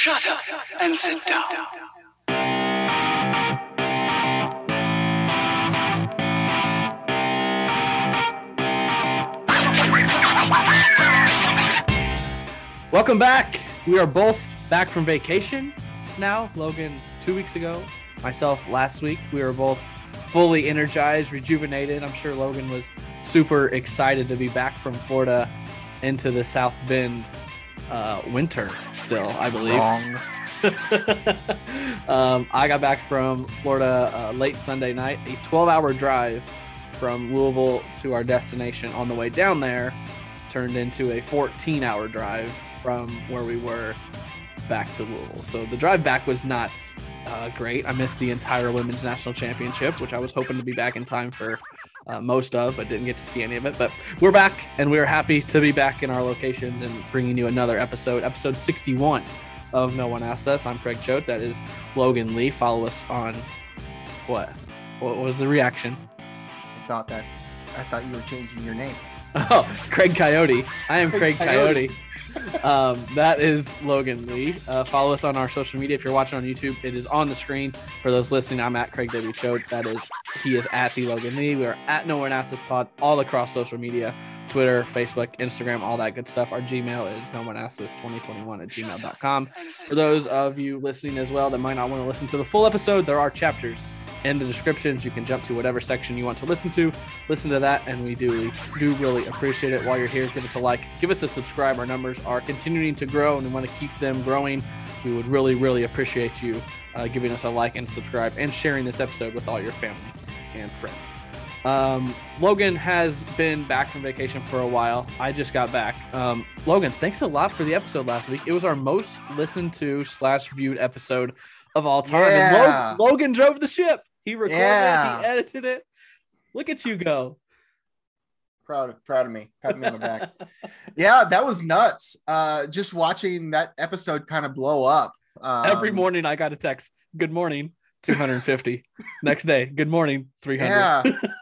Shut up and sit down. Welcome back. We are both back from vacation now. Logan, two weeks ago. Myself, last week. We were both fully energized, rejuvenated. I'm sure Logan was super excited to be back from Florida into the South Bend uh, winter still, I believe. Um, I got back from Florida uh, late Sunday night, a 12 hour drive from Louisville to our destination on the way down there turned into a 14 hour drive from where we were back to Louisville. So the drive back was not uh, great. I missed the entire women's national championship, which I was hoping to be back in time for uh, most of, but didn't get to see any of it. But we're back and we're happy to be back in our locations and bringing you another episode, episode 61 of No One Asked Us. I'm Craig Choate. That is Logan Lee. Follow us on what? What was the reaction? I thought that's. I thought you were changing your name. Oh, Craig Coyote. I am Craig, Craig Coyote. Coyote. um, that is Logan Lee. Uh, follow us on our social media. If you're watching on YouTube, it is on the screen. For those listening, I'm at Craig W. Choate. That is, he is at the Logan Lee. We are at No One Asked Us Pod all across social media Twitter, Facebook, Instagram, all that good stuff. Our Gmail is no one asked us 2021 at gmail.com. For those of you listening as well that might not want to listen to the full episode, there are chapters in the descriptions. You can jump to whatever section you want to listen to. Listen to that, and we do do really appreciate it. While you're here, give us a like, give us a subscribe. Our numbers are continuing to grow, and we want to keep them growing. We would really, really appreciate you uh, giving us a like and subscribe, and sharing this episode with all your family and friends. Um, Logan has been back from vacation for a while. I just got back. Um, Logan, thanks a lot for the episode last week. It was our most listened to slash viewed episode of all time. Yeah. Lo- Logan drove the ship. He recorded Yeah. it. He edited it. Look at you go. Proud of proud of me. Pat me on the back. yeah, that was nuts. Uh, just watching that episode kind of blow up. Um, Every morning I got a text. Good morning. 250. Next day. Good morning. 300.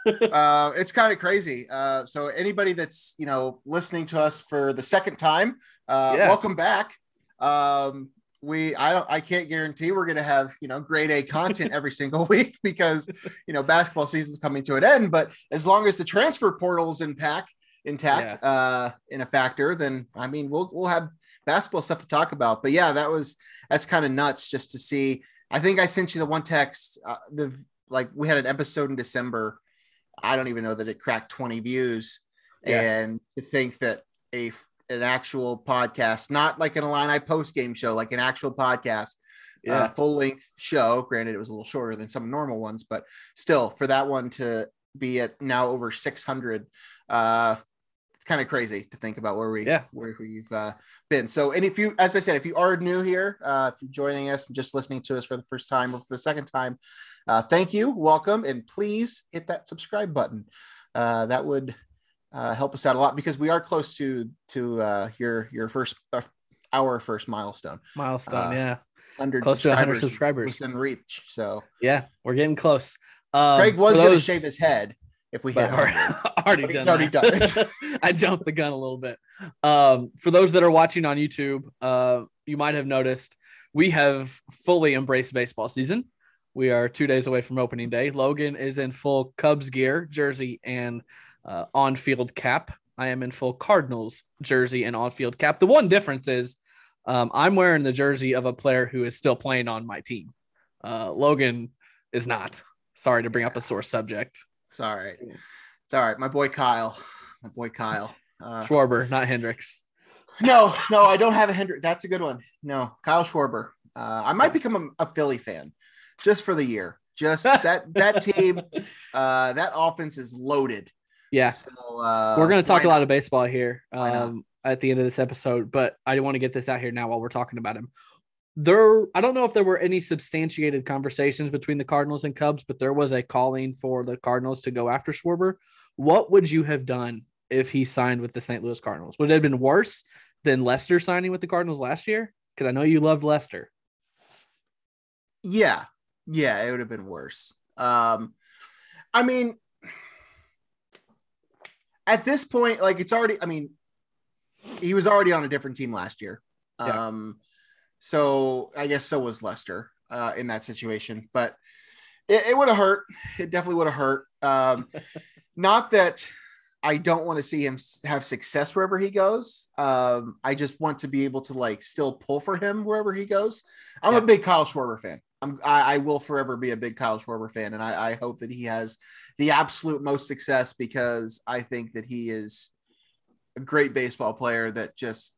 Yeah, uh, it's kind of crazy. Uh, so anybody that's you know listening to us for the second time, uh, Yeah. welcome back. Um, we I don't I can't guarantee we're gonna have you know grade A content every single week because you know basketball season's coming to an end. But as long as the transfer portal is intact, intact, uh, in a factor, then I mean we'll we'll have basketball stuff to talk about. But yeah, that was that's kind of nuts just to see. I think I sent you the one text. Uh, the like we had an episode in December. I don't even know that it cracked 20 views. Yeah. And to think that a an actual podcast, not like an Illini post game show, like an actual podcast, Yeah. uh, full length show. Granted, it was a little shorter than some normal ones, but still, for that one to be at now over 600, uh, it's kind of crazy to think about where we Yeah. where we've uh, been. So, and if you, as I said, if you are new here, uh, if you're joining us and just listening to us for the first time or for the second time, uh, thank you, welcome, and please hit that subscribe button. Uh, that would uh, help us out a lot because we are close to to uh, your your first uh, our first milestone, Milestone. uh, yeah. hundred Close to 100 subscribers within reach. So Yeah. We're getting close. Um, Craig was going to shave his head if we had already, 100. already done already done it. I jumped the gun a little bit. Um, for those that are watching on YouTube, uh, you might have noticed we have fully embraced baseball season. We are two days away from opening day. Logan is in full Cubs gear, jersey, and uh, on-field cap. I am in full Cardinals jersey and on-field cap. The one difference is um, I'm wearing the jersey of a player who is still playing on my team. Uh, Logan is not. Sorry to bring up a sore subject. It's all right. It's all right. My boy Kyle. My boy Kyle. Uh, Schwarber, not Hendricks. no, no, I don't have a Hendrick. That's a good one. No, Kyle Schwarber. Uh, I might become a, a Philly fan just for the year. Just that that team, uh, that offense is loaded. Yeah. So uh, we're going to talk a lot of baseball here um, at the end of this episode, but I want to get this out here now while we're talking about him. There, I don't know if there were any substantiated conversations between the Cardinals and Cubs, but there was a calling for the Cardinals to go after Schwarber. What would you have done if he signed with the St. Louis Cardinals? Would it have been worse than Lester signing with the Cardinals last year? Because I know you loved Lester. Yeah, yeah, it would have been worse. Um, I mean, at this point, like it's already. I mean, he was already on a different team last year. Yeah. Um, So I guess so was Lester uh, in that situation, but it, it would have hurt. It definitely would have hurt. Um, not that I don't want to see him have success wherever he goes. Um, I just want to be able to like still pull for him wherever he goes. I'm Yeah. a big Kyle Schwarber fan. I'm, I, I will forever be a big Kyle Schwarber fan, and I, I hope that he has the absolute most success because I think that he is a great baseball player that just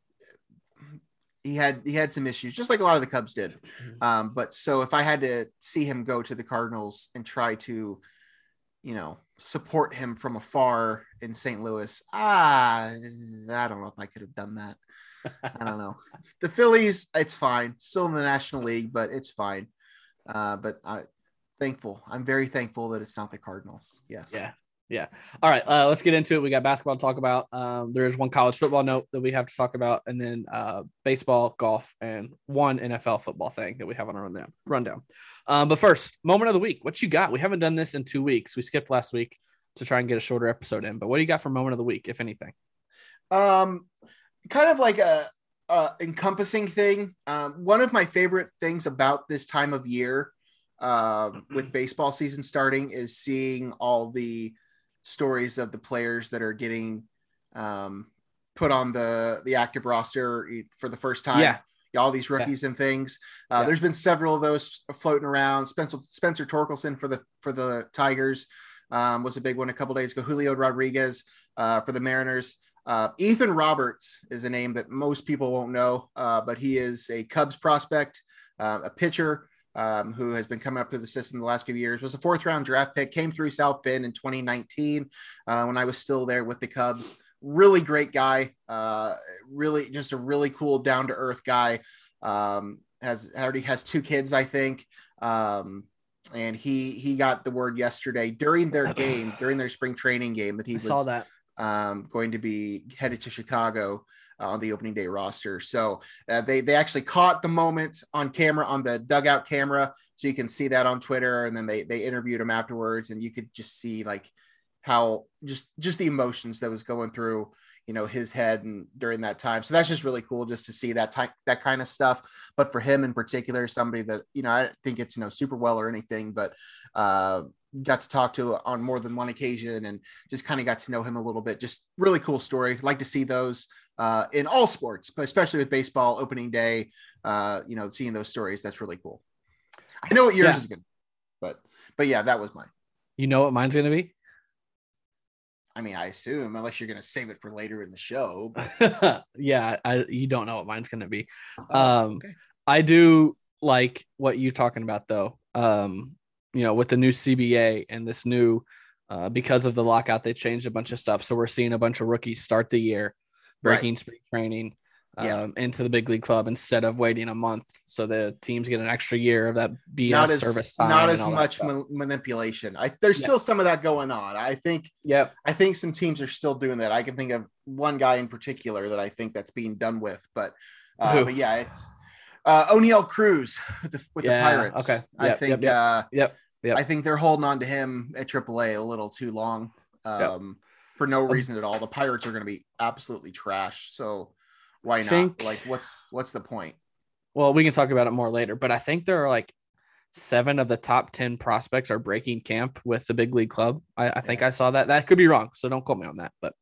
he had he had some issues, just like a lot of the Cubs did. Mhm. Um, but so if I had to see him go to the Cardinals and try to, you know, support him from afar in St. Louis, ah, I don't know if I could have done that. I don't know. The Phillies, it's fine. Still in the National League, but it's fine. Uh, but I thankful. I'm very thankful that it's not the Cardinals. Yes. Yeah. Yeah. All right. Uh, let's get into it. We got basketball to talk about. Um, there is one college football note that we have to talk about, and then uh, baseball, golf, and one NFL football thing that we have on our rundown. rundown. Um, but first, moment of the week. What you got? We haven't done this in two weeks. We skipped last week to try and get a shorter episode in. But what do you got for moment of the week, if anything? um kind of like a, a encompassing thing. Um one of my favorite things about this time of year um with baseball season starting is seeing all the stories of the players that are getting um put on the the active roster for the first time. Yeah. all these rookies and things. Uh, Yeah. there's been several of those floating around. Spencer spencer torkelson for the for the tigers um, was a big one a couple days ago. Julio rodriguez uh, for the mariners uh, Ethan Roberts is a name that most people won't know, uh, but he is a Cubs prospect, uh, a pitcher um, who has been coming up through the system the last few years. Was a fourth round draft pick, came through South Bend in 2019 uh, when I was still there with the Cubs. Really great guy, uh, really just a really cool, down to earth guy. Um, has already has two kids, I think. Um, and he he got the word yesterday during their game, during their spring training game, that he I was saw that. Um, going to be headed to Chicago uh, on the opening day roster. So uh, they they actually caught the moment on camera on the dugout camera, so you can see that on Twitter. And then they they interviewed him afterwards, and you could just see like how just just the emotions that was going through you know his head and during that time so that's just really cool just to see that type that kind of stuff but for him in particular somebody that you know i think it's you know super well or anything but uh got to talk to on more than one occasion and just kind of got to know him a little bit. Just really cool story. Like to see those uh, in all sports, but especially with baseball opening day. Uh, you know, seeing those stories that's really cool. I know what yours Yeah. is good, but but yeah, that was mine. You know what mine's gonna be? I mean, I assume unless you're going to save it for later in the show. But, yeah, I, you don't know what mine's gonna be. oh, Um, okay. I do like what you're talking about though. Um, you know, with the new CBA and this new, uh, because of the lockout, they changed a bunch of stuff. So we're seeing a bunch of rookies start the year breaking spring training um, Yeah. into the big league club instead of waiting a month. So the teams get an extra year of that BS not as service time. not as much ma- manipulation. I there's Yeah. still some of that going on. I think yeah, I think some teams are still doing that. I can think of one guy in particular that I think that's being done with, but uh, but yeah, it's uh, Oneil Cruz with the with Yeah, the Pirates. okay. I think yep, yep. uh, Yep. Yep. I think they're holding on to him at AAA a little too long um, for no Um, reason at all. The Pirates are going to be absolutely trash, so why not? Think- Like, what's what's the point? Well, we can talk about it more later, but I think there are like seven of the top 10 prospects are breaking camp with the big league club. I, I think I saw that. That could be wrong. So don't quote me on that. But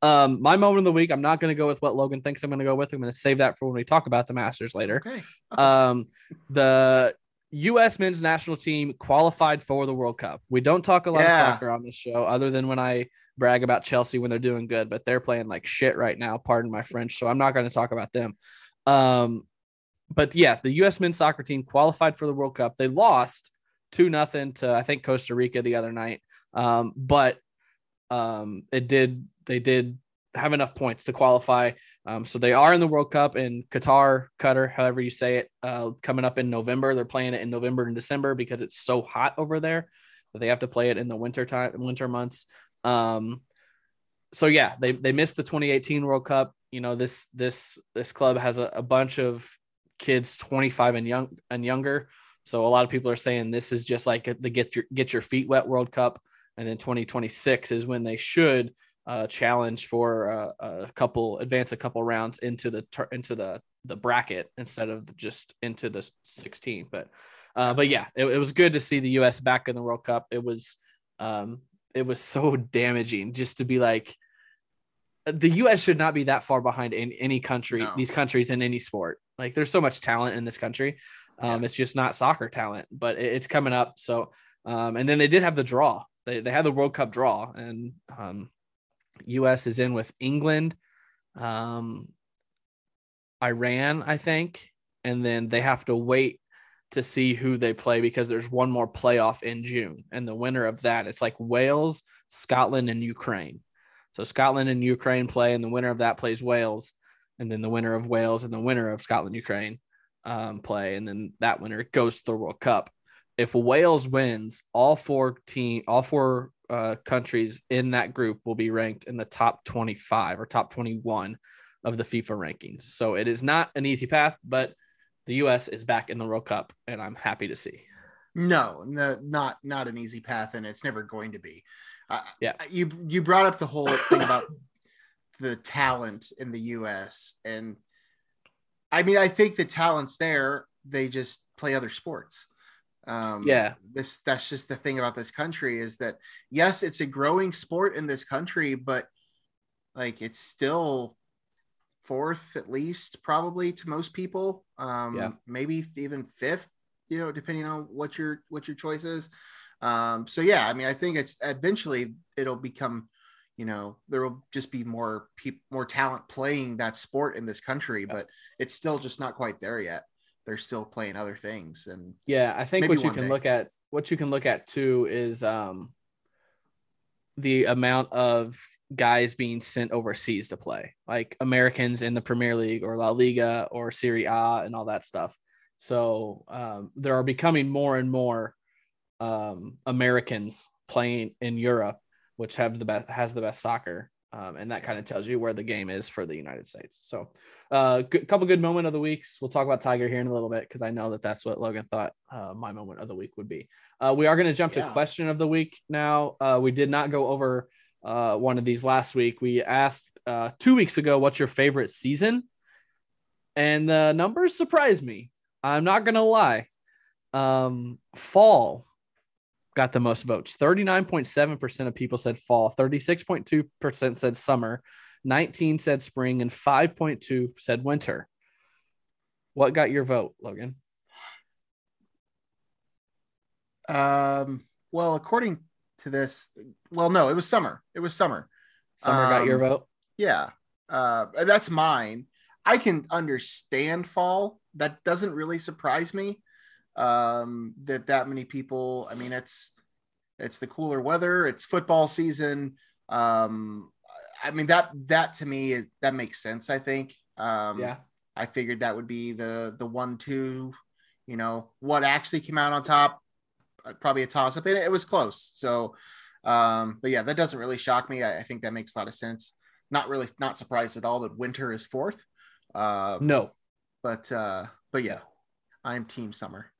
um, my moment of the week, I'm not going to go with what Logan thinks I'm going to go with. I'm going to save that for when we talk about the Masters later. Okay, Um, the U.S. men's national team qualified for the World Cup. We don't talk a lot Yeah. of soccer on this show, other than when I brag about Chelsea when they're doing good, but they're playing like shit right now. Pardon my French. So I'm not going to talk about them. Um, but yeah, the U.S. men's soccer team qualified for the World Cup. They lost two nothing to I think Costa Rica the other night. Um, but um, it did they did have enough points to qualify. Um, so they are in the World Cup in Qatar, Qatar, however you say it, uh, coming up in November. They're playing it in November and December because it's so hot over there that they have to play it in the winter time, winter months. Um, so yeah, they they missed the 2018 World Cup. You know this this this club has a, a bunch of kids 25 and young and younger. So a lot of people are saying this is just like the get your get your feet wet World Cup, and then 2026 is when they should uh, challenge for uh, a couple advance a couple rounds into the into the the bracket instead of just into the 16. But uh, but yeah, it, it was good to see the U.S. back in the World Cup. It was um, it was so damaging just to be like the U.S. should not be that far behind in any country, No. these countries in any sport. Like there's so much talent in this country. Um, Yeah. It's just not soccer talent, but it- it's coming up. So, um, and then they did have the draw. They, they had the World Cup draw, and um, U.S. is in with England, um, Iran, I think, and then they have to wait to see who they play because there's one more playoff in June, and the winner of that it's like Wales, Scotland, and Ukraine. So Scotland and Ukraine play, and the winner of that plays Wales, and then the winner of Wales and the winner of Scotland Ukraine um, play, and then that winner goes to the World Cup. If Wales wins, all four team, all four uh, countries in that group will be ranked in the top 25 or top 21 of the FIFA rankings. So it is not an easy path, but the U.S. is back in the World Cup, and I'm happy to see. No, no, not not an easy path, and it's never going to be. Uh, Yeah. you you brought up the whole thing about the talent in the U.S. and I mean, I think the talent's there. They just play other sports. Um, Yeah. this that's just the thing about this country is that yes, it's a growing sport in this country, but like it's still fourth at least probably to most people um Yeah. maybe even fifth you know depending on what your what your choice is um so yeah i mean i think it's eventually it'll become you know there will just be more people more talent playing that sport in this country Yeah. but it's still just not quite there yet they're still playing other things and Yeah, I think what you can day. look at what you can look at too is um the amount of guys being sent overseas to play, like Americans in the Premier League or La Liga or Serie A and all that stuff. So um, there are becoming more and more um, Americans playing in Europe, which have the best has the best soccer, um, and that kind of tells you where the game is for the United States. So, uh, good, couple good moment of the weeks. We'll talk about Tiger here in a little bit because I know that that's what Logan thought uh, my moment of the week would be. Uh, we are going to jump to question of the week now. Uh, we did not go over uh, one of these last week. We asked uh, two weeks ago, "What's your favorite season?" And the numbers surprised me. I'm not going to lie. Um, fall got the most votes. 39.7% of people said fall, 36.2% said summer, 19 said spring, and 5.2 said winter. What got your vote, Logan? um well according to this well no it was summer it was summer Summer got your Um, vote. Yeah, uh, that's mine. I can understand fall. That doesn't really surprise me. Um, that that many people. I mean, it's it's the cooler weather. It's football season. Um, I mean that that to me is, that makes sense. I think. Um, yeah. I figured that would be the the one two. You know what actually came out on top? Uh, Probably a toss up, and it was close. So, um, but yeah, that doesn't really shock me. I, I think that makes a lot of sense. Not really, not surprised at all that winter is fourth. Uh, No, but uh, but yeah, I'm team summer.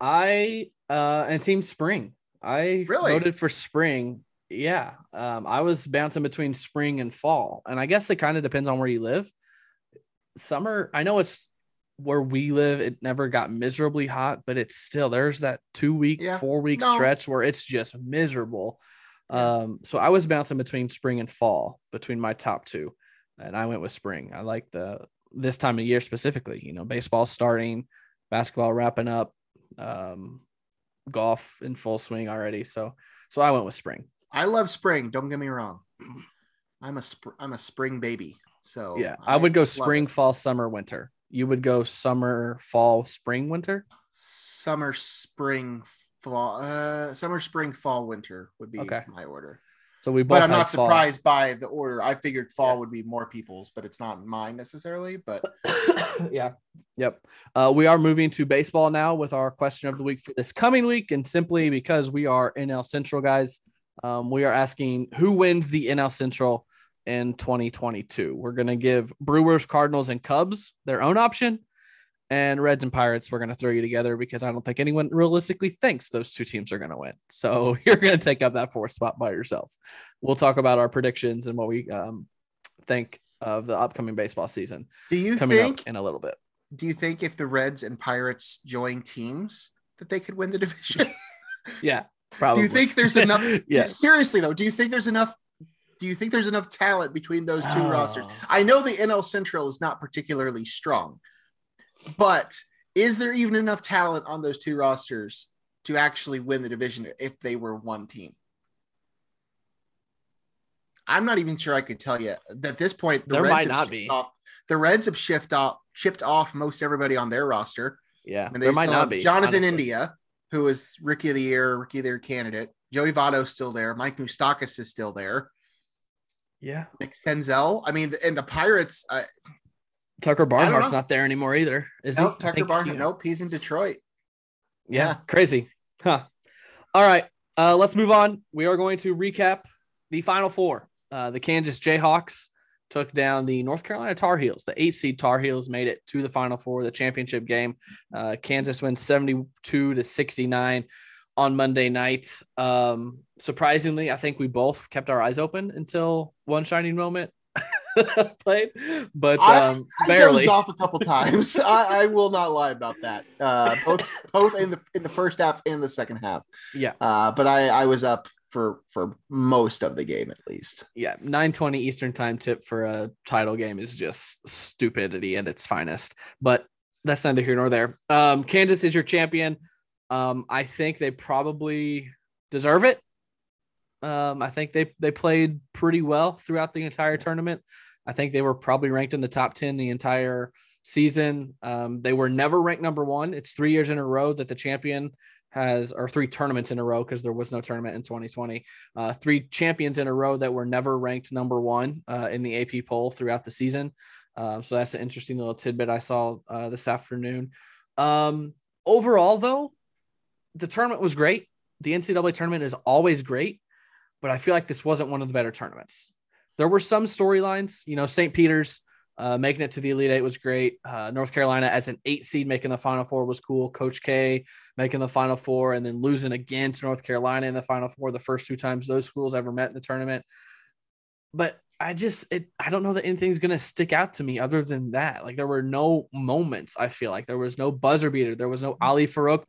I uh and team spring. I Really? voted for spring. Yeah. Um, I was bouncing between spring and fall. And I guess it kind of depends on where you live. Summer, I know it's where we live, it never got miserably hot, but it's still there's that two week, Yeah. four week No. stretch where it's just miserable. Um, so I was bouncing between spring and fall between my top two. And I went with spring. I like the this time of year specifically, you know, baseball starting, basketball wrapping up, um, golf in full swing already. So, so I went with spring. I love spring. Don't get me wrong. I'm a sp- I'm a spring baby. So yeah, I, would go spring, it. fall, summer, winter. You would go summer, fall, spring, winter. summer, spring, fall. Uh, summer, spring, fall, winter would be Okay. my order. So we both. But I'm not fall. surprised by the order. I figured fall Yeah. would be more people's, but it's not mine necessarily. But yeah. Yep. Uh, we are moving to baseball now with our question of the week for this coming week. And simply because we are NL Central guys, um, we are asking who wins the NL Central in 2022. We're going to give Brewers, Cardinals, and Cubs their own option. And Reds and Pirates, we're going to throw you together because I don't think anyone realistically thinks those two teams are going to win. So you're going to take up that fourth spot by yourself. We'll talk about our predictions and what we um, think of the upcoming baseball season Do you coming think? up in a little bit. Do you think if the Reds and Pirates join teams that they could win the division? Yeah, probably. do you think there's enough? yeah. Seriously though, do you think there's enough? Do you think there's enough talent between those two Oh. rosters? I know the NL Central is not particularly strong, but is there even enough talent on those two rosters to actually win the division if they were one team? I'm not even sure I could tell you. At this point, the There Reds might have not be. Off, the Reds have shipped off, chipped off most everybody on their roster. Yeah, And they there might not be. Jonathan honestly. India, who is rookie of the year, rookie of the year candidate. Joey Votto's still there. Mike Moustakas is still there. Yeah, Nick Senzel. I mean, and the Pirates. Uh, Tucker Barnhart's not there anymore either. Is nope, he? I Tucker think Barnhart. he- Nope, he's in Detroit. Yeah, Yeah. crazy. Huh. All right. Uh, let's move on. We are going to recap the final four. Uh, the Kansas Jayhawks took down the North Carolina Tar Heels. The eight seed Tar Heels made it to the final four, the championship game. Uh, Kansas wins 72 to 69 on Monday night. Um, surprisingly, I think we both kept our eyes open until one shining moment played, but um, I barely. dozed off a couple times. I, I will not lie about that. Uh, both both in the in the first half and the second half. Yeah. Uh, but I I was up for for most of the game at least. yeah, 920 Eastern time tip for a title game is just stupidity at its finest. But that's neither here nor there. Um, Kansas is your champion. Um, I think they probably deserve it. Um, I think they they played pretty well throughout the entire tournament. I think they were probably ranked in the top 10 the entire season. Um, they were never ranked number one. It's three years in a row that the champion has, or three tournaments in a row because there was no tournament in 2020 uh, three champions in a row that were never ranked number one uh, in the AP poll throughout the season. Uh, so that's an interesting little tidbit I saw uh, this afternoon. Um, overall, though, the tournament was great. The NCAA tournament is always great, but I feel like this wasn't one of the better tournaments. There were some storylines, you know, St. Peter's uh, making it to the Elite Eight was great. Uh, North Carolina as an eight seed making the Final Four was cool. Coach K making the Final Four and then losing again to North Carolina in the Final Four the first two times those schools ever met in the tournament. But I just it I don't know that anything's gonna stick out to me other than that. Like there were no moments. I feel like there was no buzzer beater. There was no Ali Farouk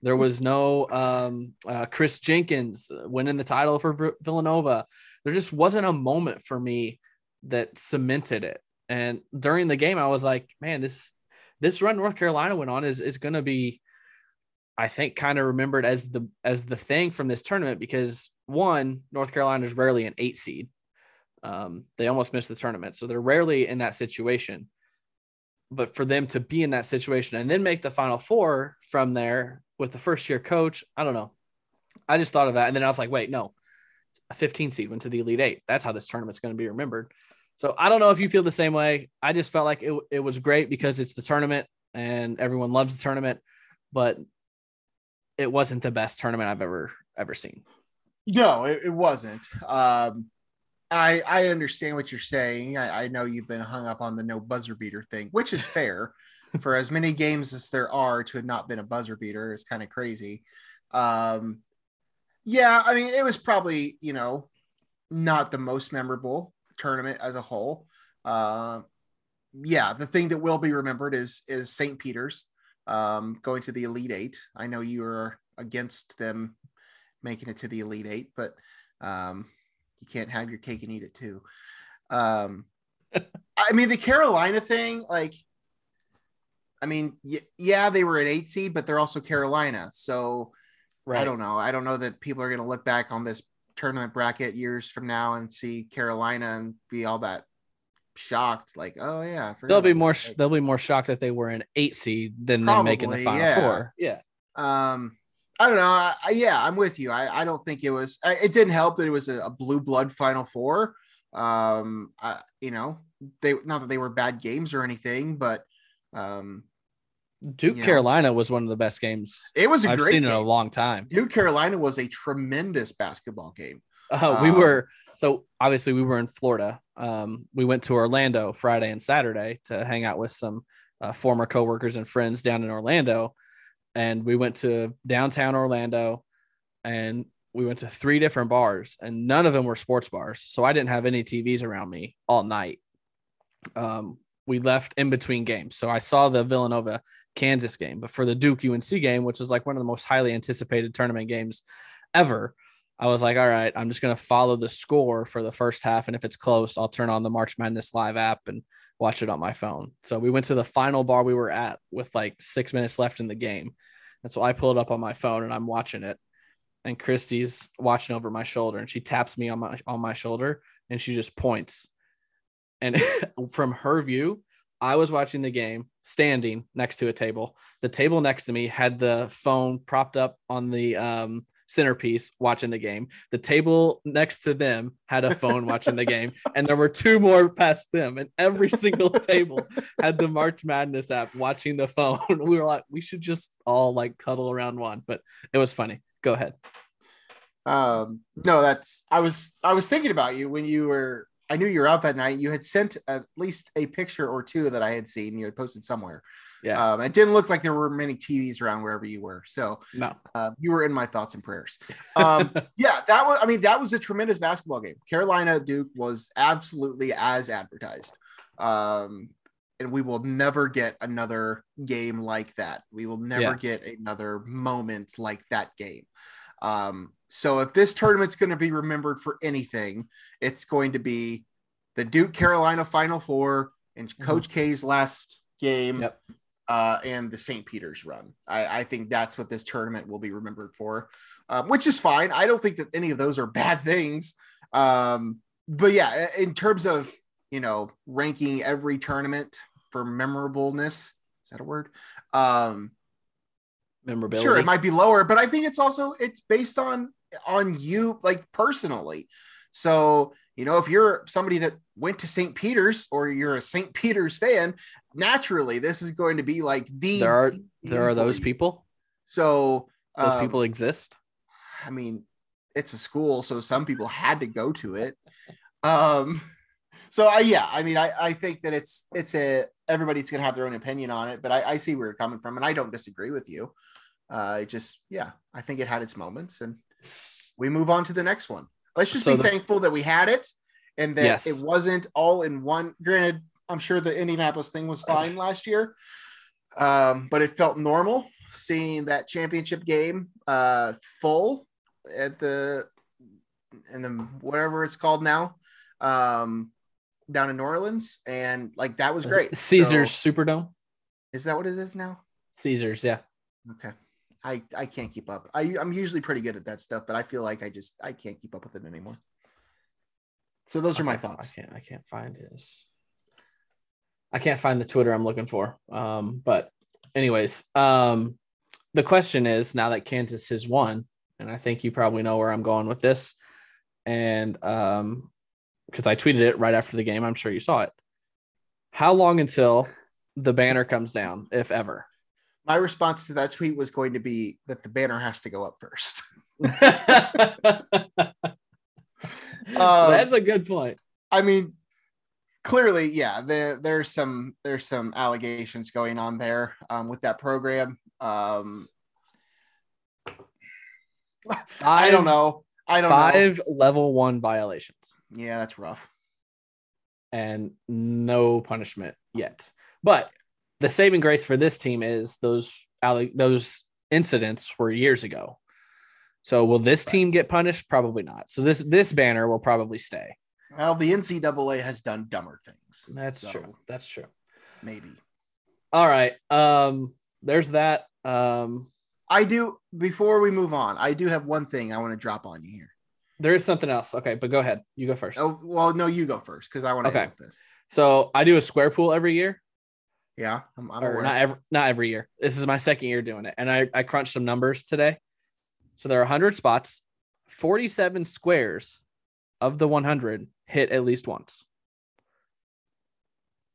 There was no um, uh, Kris Jenkins winning the title for Villanova. There just wasn't a moment for me that cemented it. And during the game, I was like, man, this this run North Carolina went on is is going to be, I think, kind of remembered as the as the thing from this tournament because one, North Carolina is rarely an eight seed. Um, they almost missed the tournament, so they're rarely in that situation. But for them to be in that situation and then make the final four from there with the first year coach, I don't know. I just thought of that, and then I was like, wait, no, a 15 seed went to the Elite Eight. That's how this tournament's going to be remembered. So I don't know if you feel the same way. I just felt like it, it was great because it's the tournament and everyone loves the tournament, but it wasn't the best tournament I've ever ever seen. No, it, it wasn't. Um, I I understand what you're saying. I, I know you've been hung up on the no buzzer beater thing, which is fair. For as many games as there are to have not been a buzzer beater is kind of crazy. Um, yeah, I mean, it was probably you know not the most memorable tournament as a whole. Uh, yeah, the thing that will be remembered is is St. Peter's um, going to the Elite Eight. I know you are against them making it to the Elite Eight, but um, you can't have your cake and eat it too. Um, I mean, the Carolina thing, like, I mean, y- yeah, they were an eight seed, but they're also Carolina. So I don't know. I don't know that people are going to look back on this tournament bracket years from now and see Carolina and be all that shocked. Like, oh yeah, They'll be more that. they'll be more shocked that they were an eight seed than them making the final yeah. four. Yeah. um i don't know I, I- yeah i'm with you i, I don't think it was I, it didn't help that it was a, a blue blood final four um I, you know they not that they were bad games or anything but um Duke Yeah. Carolina was one of the best games it was a I've great seen in a long time. duke carolina was a tremendous basketball game Uh, we Um, were so obviously we were in Florida. Um, we went to Orlando Friday and Saturday to hang out with some uh, former coworkers and friends down in Orlando, and we went to downtown Orlando, and we went to three different bars, and none of them were sports bars. So I didn't have any TVs around me all night. um, we left in between games. So I saw the Villanova Kansas game, but for the Duke UNC game, which is like one of the most highly anticipated tournament games ever, I was like, all right, I'm just going to follow the score for the first half. And if it's close, I'll turn on the March Madness live app and watch it on my phone. So we went to the final bar we were at with like six minutes left in the game. And so I pulled it up on my phone and I'm watching it. And Christy's watching over my shoulder and she taps me on my on my shoulder and she just points. And from her view, I was watching the game standing next to a table. The table next to me had the phone propped up on the um, centerpiece watching the game. The table next to them had a phone watching the game, and there were two more past them, and every single table had the March Madness app watching the phone. We were like, we should just all like cuddle around one, but it was funny. Go ahead. Um, no, that's I was I was thinking about you when you were I knew you were out that night. You had sent at least a picture or two that I had seen. You had posted somewhere. Yeah. Um, it didn't look like there were many TVs around wherever you were. So No. uh, you were in my thoughts and prayers. Um, yeah, that was. I mean, that was a tremendous basketball game. Carolina Duke was absolutely as advertised. Um, and we will never get another game like that. We will never Yeah. get another moment like that game. Um, so if this tournament's going to be remembered for anything, it's going to be the Duke Carolina Final Four and Coach K's last game Mm-hmm. Yep. uh, and the St. Peter's run. I, I think that's what this tournament will be remembered for, um, which is fine. I don't think that any of those are bad things. Um, but yeah, in terms of you know ranking every tournament for memorableness, is that a word? Um, Memorability. sure, it might be lower, but I think it's also it's based on on you like personally. So you know, if you're somebody that went to St. Peter's or you're a St. Peter's fan, naturally this is going to be like the There are there are those people. So Those um, people exist. I mean, it's a school, so some people had to go to it. Um, so I yeah, I mean, I I think that it's it's a everybody's gonna have their own opinion on it, but I, I see where you're coming from, and I don't disagree with you. Uh, it just yeah, I think it had its moments, and we move on to the next one. Let's just So be the- thankful that we had it, and that Yes. it wasn't all in one. Granted, I'm sure the Indianapolis thing was fine last year, um, but it felt normal seeing that championship game uh, full at the and the whatever it's called now um, down in New Orleans, and like that was great. Caesars So- Superdome. is that what it is now? Caesars, yeah. Okay. I, I can't keep up. I, I'm usually pretty good at that stuff, but I feel like I just I can't keep up with it anymore. So those are my thoughts. I can't I can't find his I can't find the Twitter I'm looking for. Um, but anyways, um the question is now that Kansas has won, and I think you probably know where I'm going with this. And um because I tweeted it right after the game, I'm sure you saw it. How long until the banner comes down, if ever? My response to that tweet was going to be that the banner has to go up first. Um, That's a good point. I mean, clearly, yeah, there, there's some there's some allegations going on there um, with that program. Um, I don't know. I don't know. Five level one violations. Yeah, that's rough. and no punishment yet. But the saving grace for this team is those those incidents were years ago. So will this team get punished? Probably not. So this this banner will probably stay. Well, the NCAA has done dumber things. That's So, true. That's true. Maybe. All right. Um there's that. Um I do. Before we move on, I do have one thing I want to drop on you here. there is something else. Okay, but go ahead. You go first. Oh well, no, you go first because I want to okay. this. So I do a square pool every year. Yeah, I'm, I'm or not every not every year. This is my second year doing it, and I I crunched some numbers today. So there are 100 spots, 47 squares of the 100 hit at least once.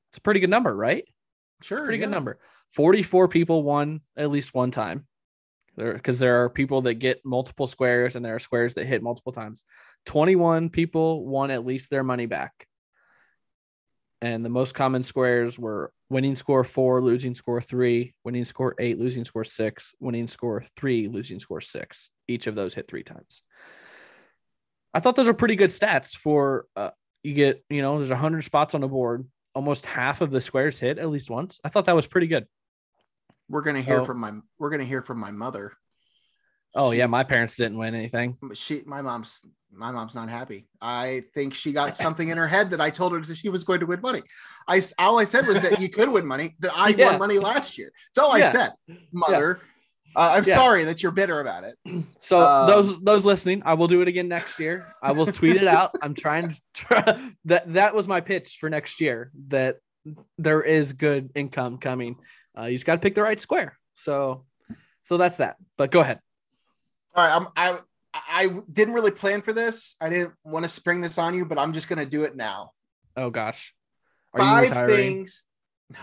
It's a pretty good number, right? sure, Pretty yeah. good number. 44 people won at least one time. There because there are people that get multiple squares and there are squares that hit multiple times. 21 people won at least their money back. And the most common squares were winning score four, losing score three, winning score eight, losing score six, winning score three, losing score six. Each of those hit three times. I thought those were pretty good stats for uh, you get, you know, there's 100 spots on the board. almost half of the squares hit at least once. I thought that was pretty good. We're gonna hear from my we're gonna hear from my mother. Oh yeah, my parents didn't win anything. she my mom's my mom's not happy. I think she got something in her head that I told her that she was going to win money. I all I said was that you could win money. That I Yeah. won money last year. That's all I said, mother. Uh, I'm Yeah. sorry that you're bitter about it. So Um, those those listening, I will do it again next year. I will tweet it out. I'm trying to try, that that was my pitch for next year that there is good income coming. Uh, you just got to pick the right square. So so that's that. But go ahead. All right, I'm, I I didn't really plan for this. I didn't want to spring this on you, but I'm just gonna do it now. Oh gosh. Are Five things. No,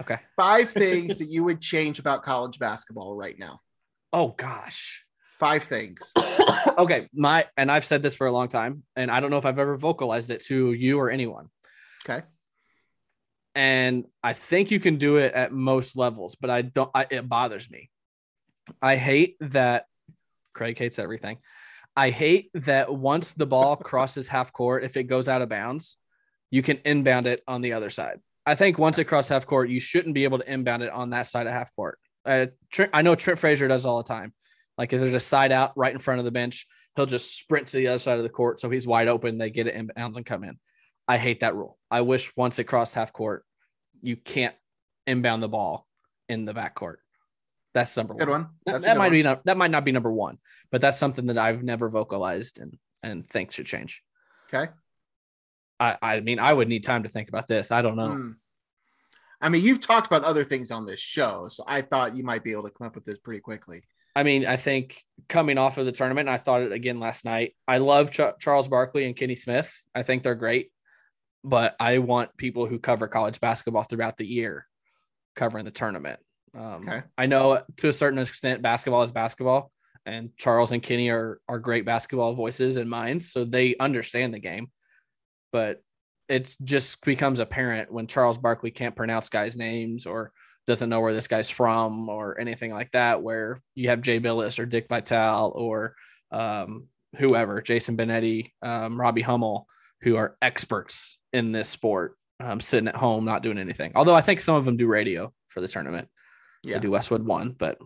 Okay. five things that you would change about college basketball right now. Oh gosh. Five things. okay, my and I've said this for a long time, and I don't know if I've ever vocalized it to you or anyone. Okay. And I think you can do it at most levels, but I don't. I, it bothers me. I hate that Craig hates everything. I hate that once the ball crosses half court, if it goes out of bounds, you can inbound it on the other side. I think once it crosses half court, you shouldn't be able to inbound it on that side of half court. Uh, Trent, I know Trent Frazier does all the time. Like if there's a side out right in front of the bench, he'll just sprint to the other side of the court so he's wide open. They get it inbound and come in. I hate that rule. I wish once it crossed half court, you can't inbound the ball in the back court. That's number Good one. one. That, That's that good might one. be not, that might not be number one, but that's something that I've never vocalized and and think should change. Okay. I I mean I would need time to think about this. I don't know. Hmm. I mean, you've talked about other things on this show, so I thought you might be able to come up with this pretty quickly. I mean, I think coming off of the tournament, I thought it again last night. I love Ch- Charles Barkley and Kenny Smith. I think they're great, but I want people who cover college basketball throughout the year covering the tournament. Um, Okay. I know to a certain extent, basketball is basketball, and Charles and Kenny are are great basketball voices and minds, so they understand the game. But it just becomes apparent when Charles Barkley can't pronounce guys' names or doesn't know where this guy's from or anything like that, where you have Jay Bilas or Dick Vitale or um, whoever, Jason Benetti, um, Robbie Hummel, who are experts in this sport, um, sitting at home not doing anything. Although I think some of them do radio for the tournament. Yeah. They do Westwood one, but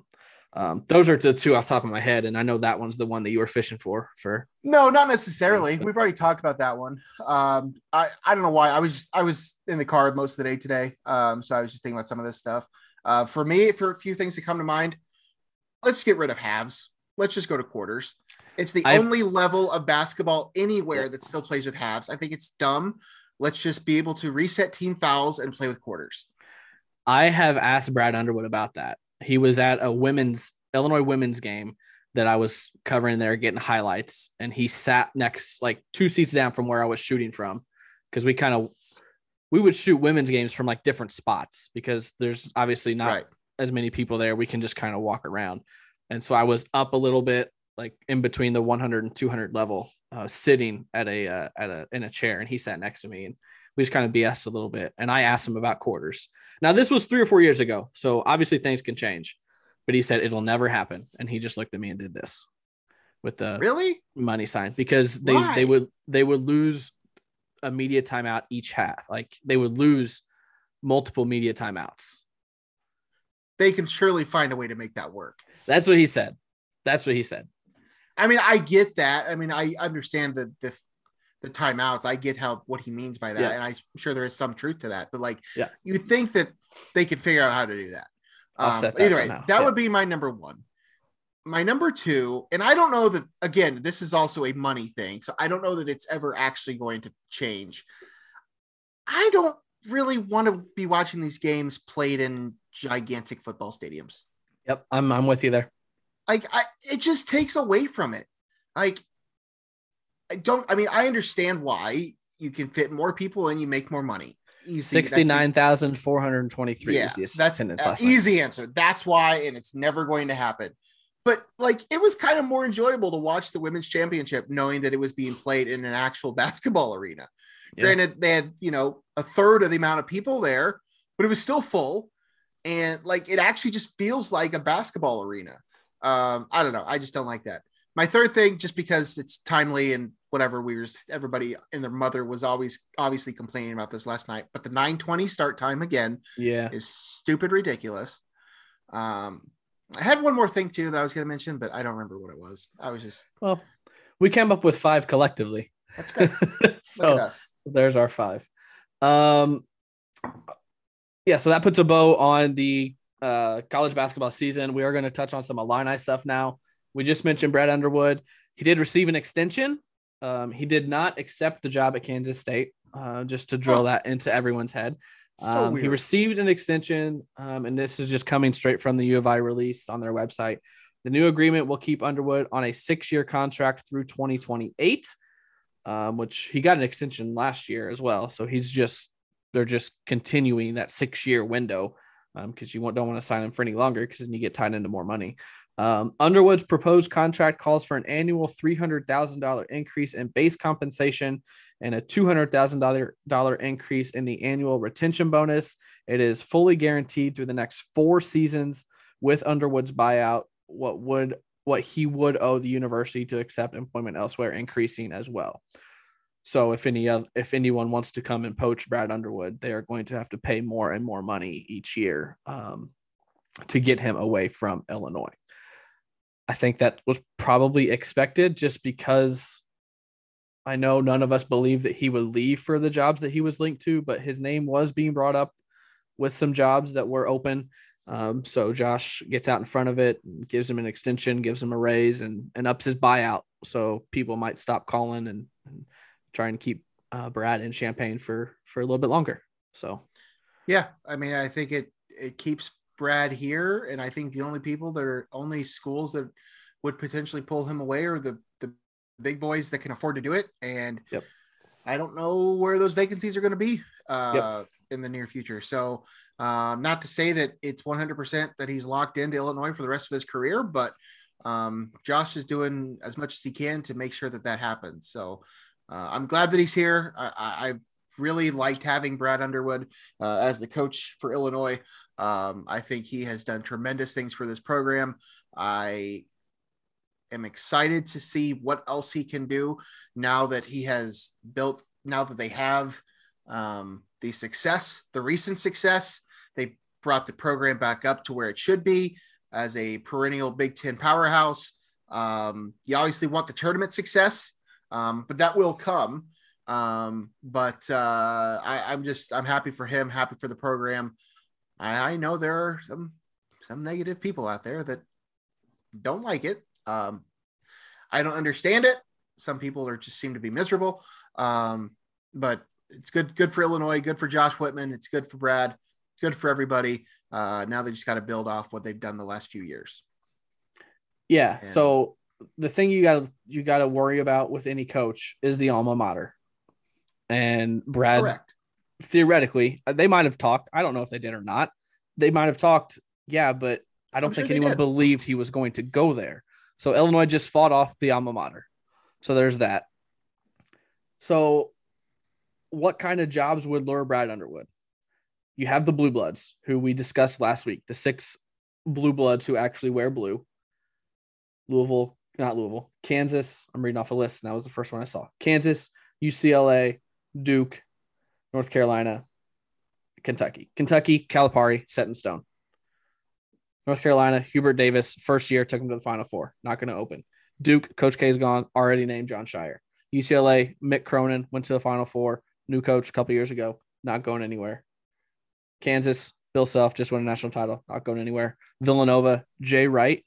um, those are the two off the top of my head, and I know that one's the one that you were fishing for. For No, not necessarily. We've already talked about that one. Um, I, I don't know why. I was just, I was in the car most of the day today. Um, so I was just thinking about some of this stuff. Uh, for me, for a few things that come to mind, let's get rid of halves. Let's just go to quarters. It's the I've- only level of basketball anywhere that still plays with halves. I think it's dumb. Let's just be able to reset team fouls and play with quarters. I have asked Brad Underwood about that. He was at a women's Illinois women's game that I was covering there, getting highlights, and he sat next, like two seats down from where I was shooting from, because we kind of we would shoot women's games from like different spots because there's obviously not right. as many people there. We can just kind of walk around, and so I was up a little bit, like in between the 100 and 200 level, uh, sitting at a uh, at a in a chair, and he sat next to me, and we just kind of BS'd a little bit, and I asked him about quarters. Now this was three or four years ago, so obviously things can change, but he said it'll never happen, and he just looked at me and did this with the Really? money sign because they Why? they would they would lose a media timeout each half, like they would lose multiple media timeouts. They can surely find a way to make that work. That's what he said. That's what he said. I mean, I get that. I mean, I understand the the the timeouts. I get how what he means by that, Yeah. and I'm sure there is some truth to that. But like, Yeah. you think that they could figure out how to do that. Um, but that either way, somehow. that Yeah. would be my number one. My number two, and I don't know that again, this is also a money thing, so I don't know that it's ever actually going to change. I don't really want to be watching these games played in gigantic football stadiums Yep, I'm I'm with you there. like I, it just takes away from it like i don't i mean i understand why you can fit more people and you make more money. Easy That's the- Sixty nine thousand four hundred twenty three. yeah that's an easy answer. That's why and it's never going to happen. But like it was kind of more enjoyable to watch the women's championship knowing that it was being played in an actual basketball arena. Yeah. granted they had you know a third of the amount of people there but it was still full. And like it actually just feels like a basketball arena. Um i don't know. I just don't like that my third thing, just because it's timely and whatever, we were just, everybody and their mother was always obviously complaining about this last night, but the 920 start time again Yeah. is stupid ridiculous. Um, I had one more thing too that I was going to mention, but I don't remember what it was. I was just Well, we came up with five collectively. that's good. So, so there's our five. Um, yeah, so that puts a bow on the uh, college basketball season. We are going to touch on some Illini stuff now. We just mentioned Brad Underwood. He did receive an extension. Um, he did not accept the job at Kansas State, uh, just to drill Huh. that into everyone's head. So Um, he received an extension, um, and this is just coming straight from the U of I release on their website. The new agreement will keep Underwood on a six-year contract through 2028, um, which he got an extension last year as well. So he's just they're just continuing that six-year window because you want, don't want to sign him for any longer because then you get tied into more money. Um, Underwood's proposed contract calls for an annual $300,000 increase in base compensation and a $200,000 increase in the annual retention bonus. It is fully guaranteed through the next four seasons with Underwood's buyout. What would what he would owe the university to accept employment elsewhere increasing as well. So if any if anyone wants to come and poach Brad Underwood, they are going to have to pay more and more money each year um, to get him away from Illinois. I think that was probably expected just because I know none of us believe that he would leave for the jobs that he was linked to, but his name was being brought up with some jobs that were open. Um, so Josh gets out in front of it, gives him an extension, gives him a raise, and and ups his buyout. So people might stop calling and, and try and keep uh, Brad in Champaign for for a little bit longer. So Yeah, I mean, I think it it keeps Brad here, and I think the only people that are only schools that would potentially pull him away are the the big boys that can afford to do it. And Yep. I don't know where those vacancies are going to be uh, in the near future. So, um, not to say that it's 100% that he's locked into Illinois for the rest of his career, but um, Josh is doing as much as he can to make sure that that happens. So, uh, I'm glad that he's here. I, I, I've really liked having Brad Underwood uh, as the coach for Illinois. Um, I think he has done tremendous things for this program. I am excited to see what else he can do now that he has built, now that they have um, the success, the recent success. They brought the program back up to where it should be as a perennial Big Ten powerhouse. Um, you obviously want the tournament success, um, but that will come. Um, but uh, I, I'm just I'm happy for him, happy for the program. I, I know there are some some negative people out there that don't like it. Um, I don't understand it. Some people are just seem to be miserable. Um, but it's good good for Illinois, good for Josh Whitman, it's good for Brad, good for everybody. Uh, now they just got to build off what they've done the last few years. yeah, And- so the thing you got to you got to worry about with any coach is the alma mater. And Brad Correct. theoretically, uh, they might have talked. I don't know if they did or not. They might have talked, yeah, but I don't I'm think they anyone believed he was going to go there. So Illinois just fought off the alma mater. So there's that. So, what kind of jobs would lure Brad Underwood? You have the Blue Bloods, who we discussed last week, the six Blue Bloods who actually wear blue. Louisville, not Louisville, Kansas. I'm reading off a list, and that was the first one I saw. Kansas, UCLA, Duke, North Carolina, Kentucky. Kentucky, Calipari, set in stone. North Carolina, Hubert Davis, first year, took him to the Final Four. Not going to open. Duke, Coach K is gone, already named Jon Scheyer. UCLA, Mick Cronin went to the Final Four, new coach a couple years ago, not going anywhere. Kansas, Bill Self just won a national title, not going anywhere. Villanova, Jay Wright,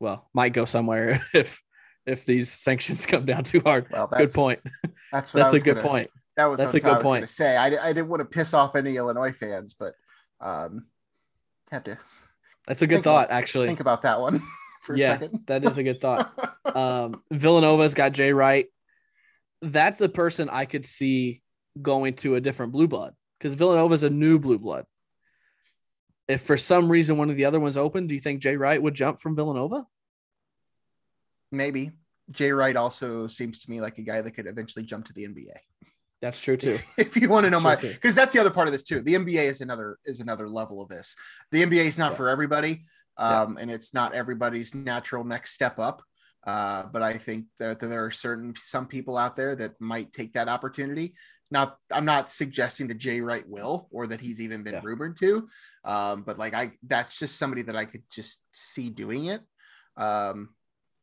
well, might go somewhere if if these sanctions come down too hard. Well, Good point. That's what I That's a good gonna- point. That was That's a good I was point. to say. I, I didn't want to piss off any Illinois fans, but um, have to That's a good thought, about- actually. think about that one for Yeah. a second. That is a good thought. Um, Villanova's got Jay Wright. That's a person I could see going to a different blue blood because Villanova's a new blue blood. If for some reason one of the other ones open, do you think Jay Wright would jump from Villanova? Maybe Jay Wright also seems to me like a guy that could eventually jump to the NBA. That's true too. if you want to know Sure my because that's the other part of this too. The NBA is another is another level of this. The NBA is not Yeah. for everybody, Yeah. um, and it's not everybody's natural next step up. Uh, but I think that, that there are certain some people out there that might take that opportunity. Not, I'm not suggesting that Jay Wright will or that he's even been Yeah. rumored to, um, but like I, that's just somebody that I could just see doing it. Um,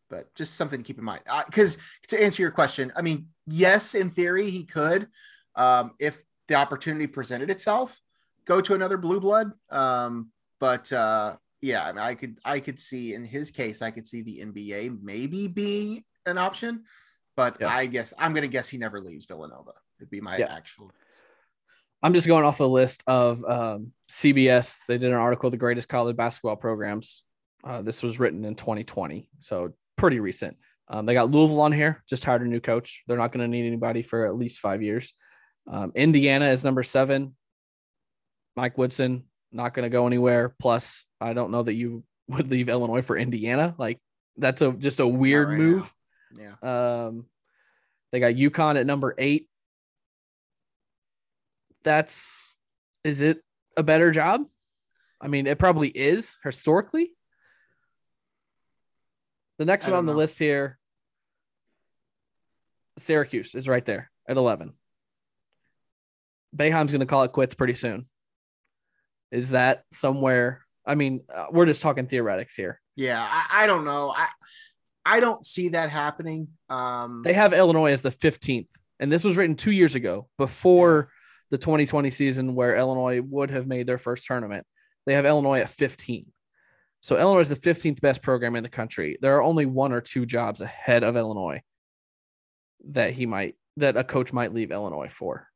but just something to keep in mind. Because to answer your question, I mean, yes, in theory he could, um, if the opportunity presented itself, go to another blue blood. Um, but uh, yeah, I, mean, I could I could see in his case, I could see the NBA maybe being an option, but Yeah. I guess I'm gonna guess he never leaves Villanova. It'd be my Yeah. actual. I'm just going off a list of um, CBS. They did an article, the greatest college basketball programs. Uh, this was written in 2020, so pretty recent. Um, they got Louisville on here, just hired a new coach. They're not going to need anybody for at least five years. Um, Indiana is number seven. Mike Woodson not going to go anywhere. Plus, I don't know that you would leave Illinois for Indiana. Like that's a just a weird right move. Yeah. Um, they got UConn at number eight. That's is it a better job? I mean, it probably is historically. The next one on don't the list here, Syracuse is right there at 11. Boeheim's going to call it quits pretty soon. Is that somewhere? I mean, uh, we're just talking theoretics here. Yeah, I, I don't know. I I don't see that happening. Um, They have Illinois as the 15th, and this was written two years ago before the 2020 season, where Illinois would have made their first tournament. They have Illinois at 15. So Illinois is the 15th best program in the country. There are only one or two jobs ahead of Illinois that he might that a coach might leave Illinois for.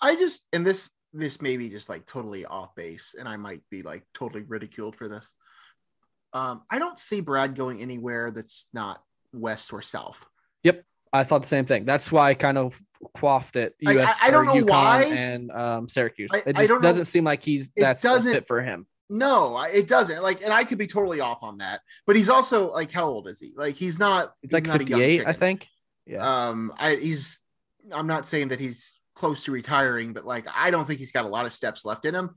I just and this this may be just like totally off base, and I might be like totally ridiculed for this. Um, I don't see Brad going anywhere that's not west or south. Yep. I thought the same thing. That's why I kind of quaffed it. I- US I- I don't know UConn why. and um, Syracuse. I- it just don't know- doesn't seem like he's that's a doesn't- fit for him. No, it doesn't. Like, and I could be totally off on that. But he's also like, how old is he? Like, he's not. It's like he's not a young 58, I think. Yeah. Um, I he's. I'm not saying that he's close to retiring, but like, I don't think he's got a lot of steps left in him.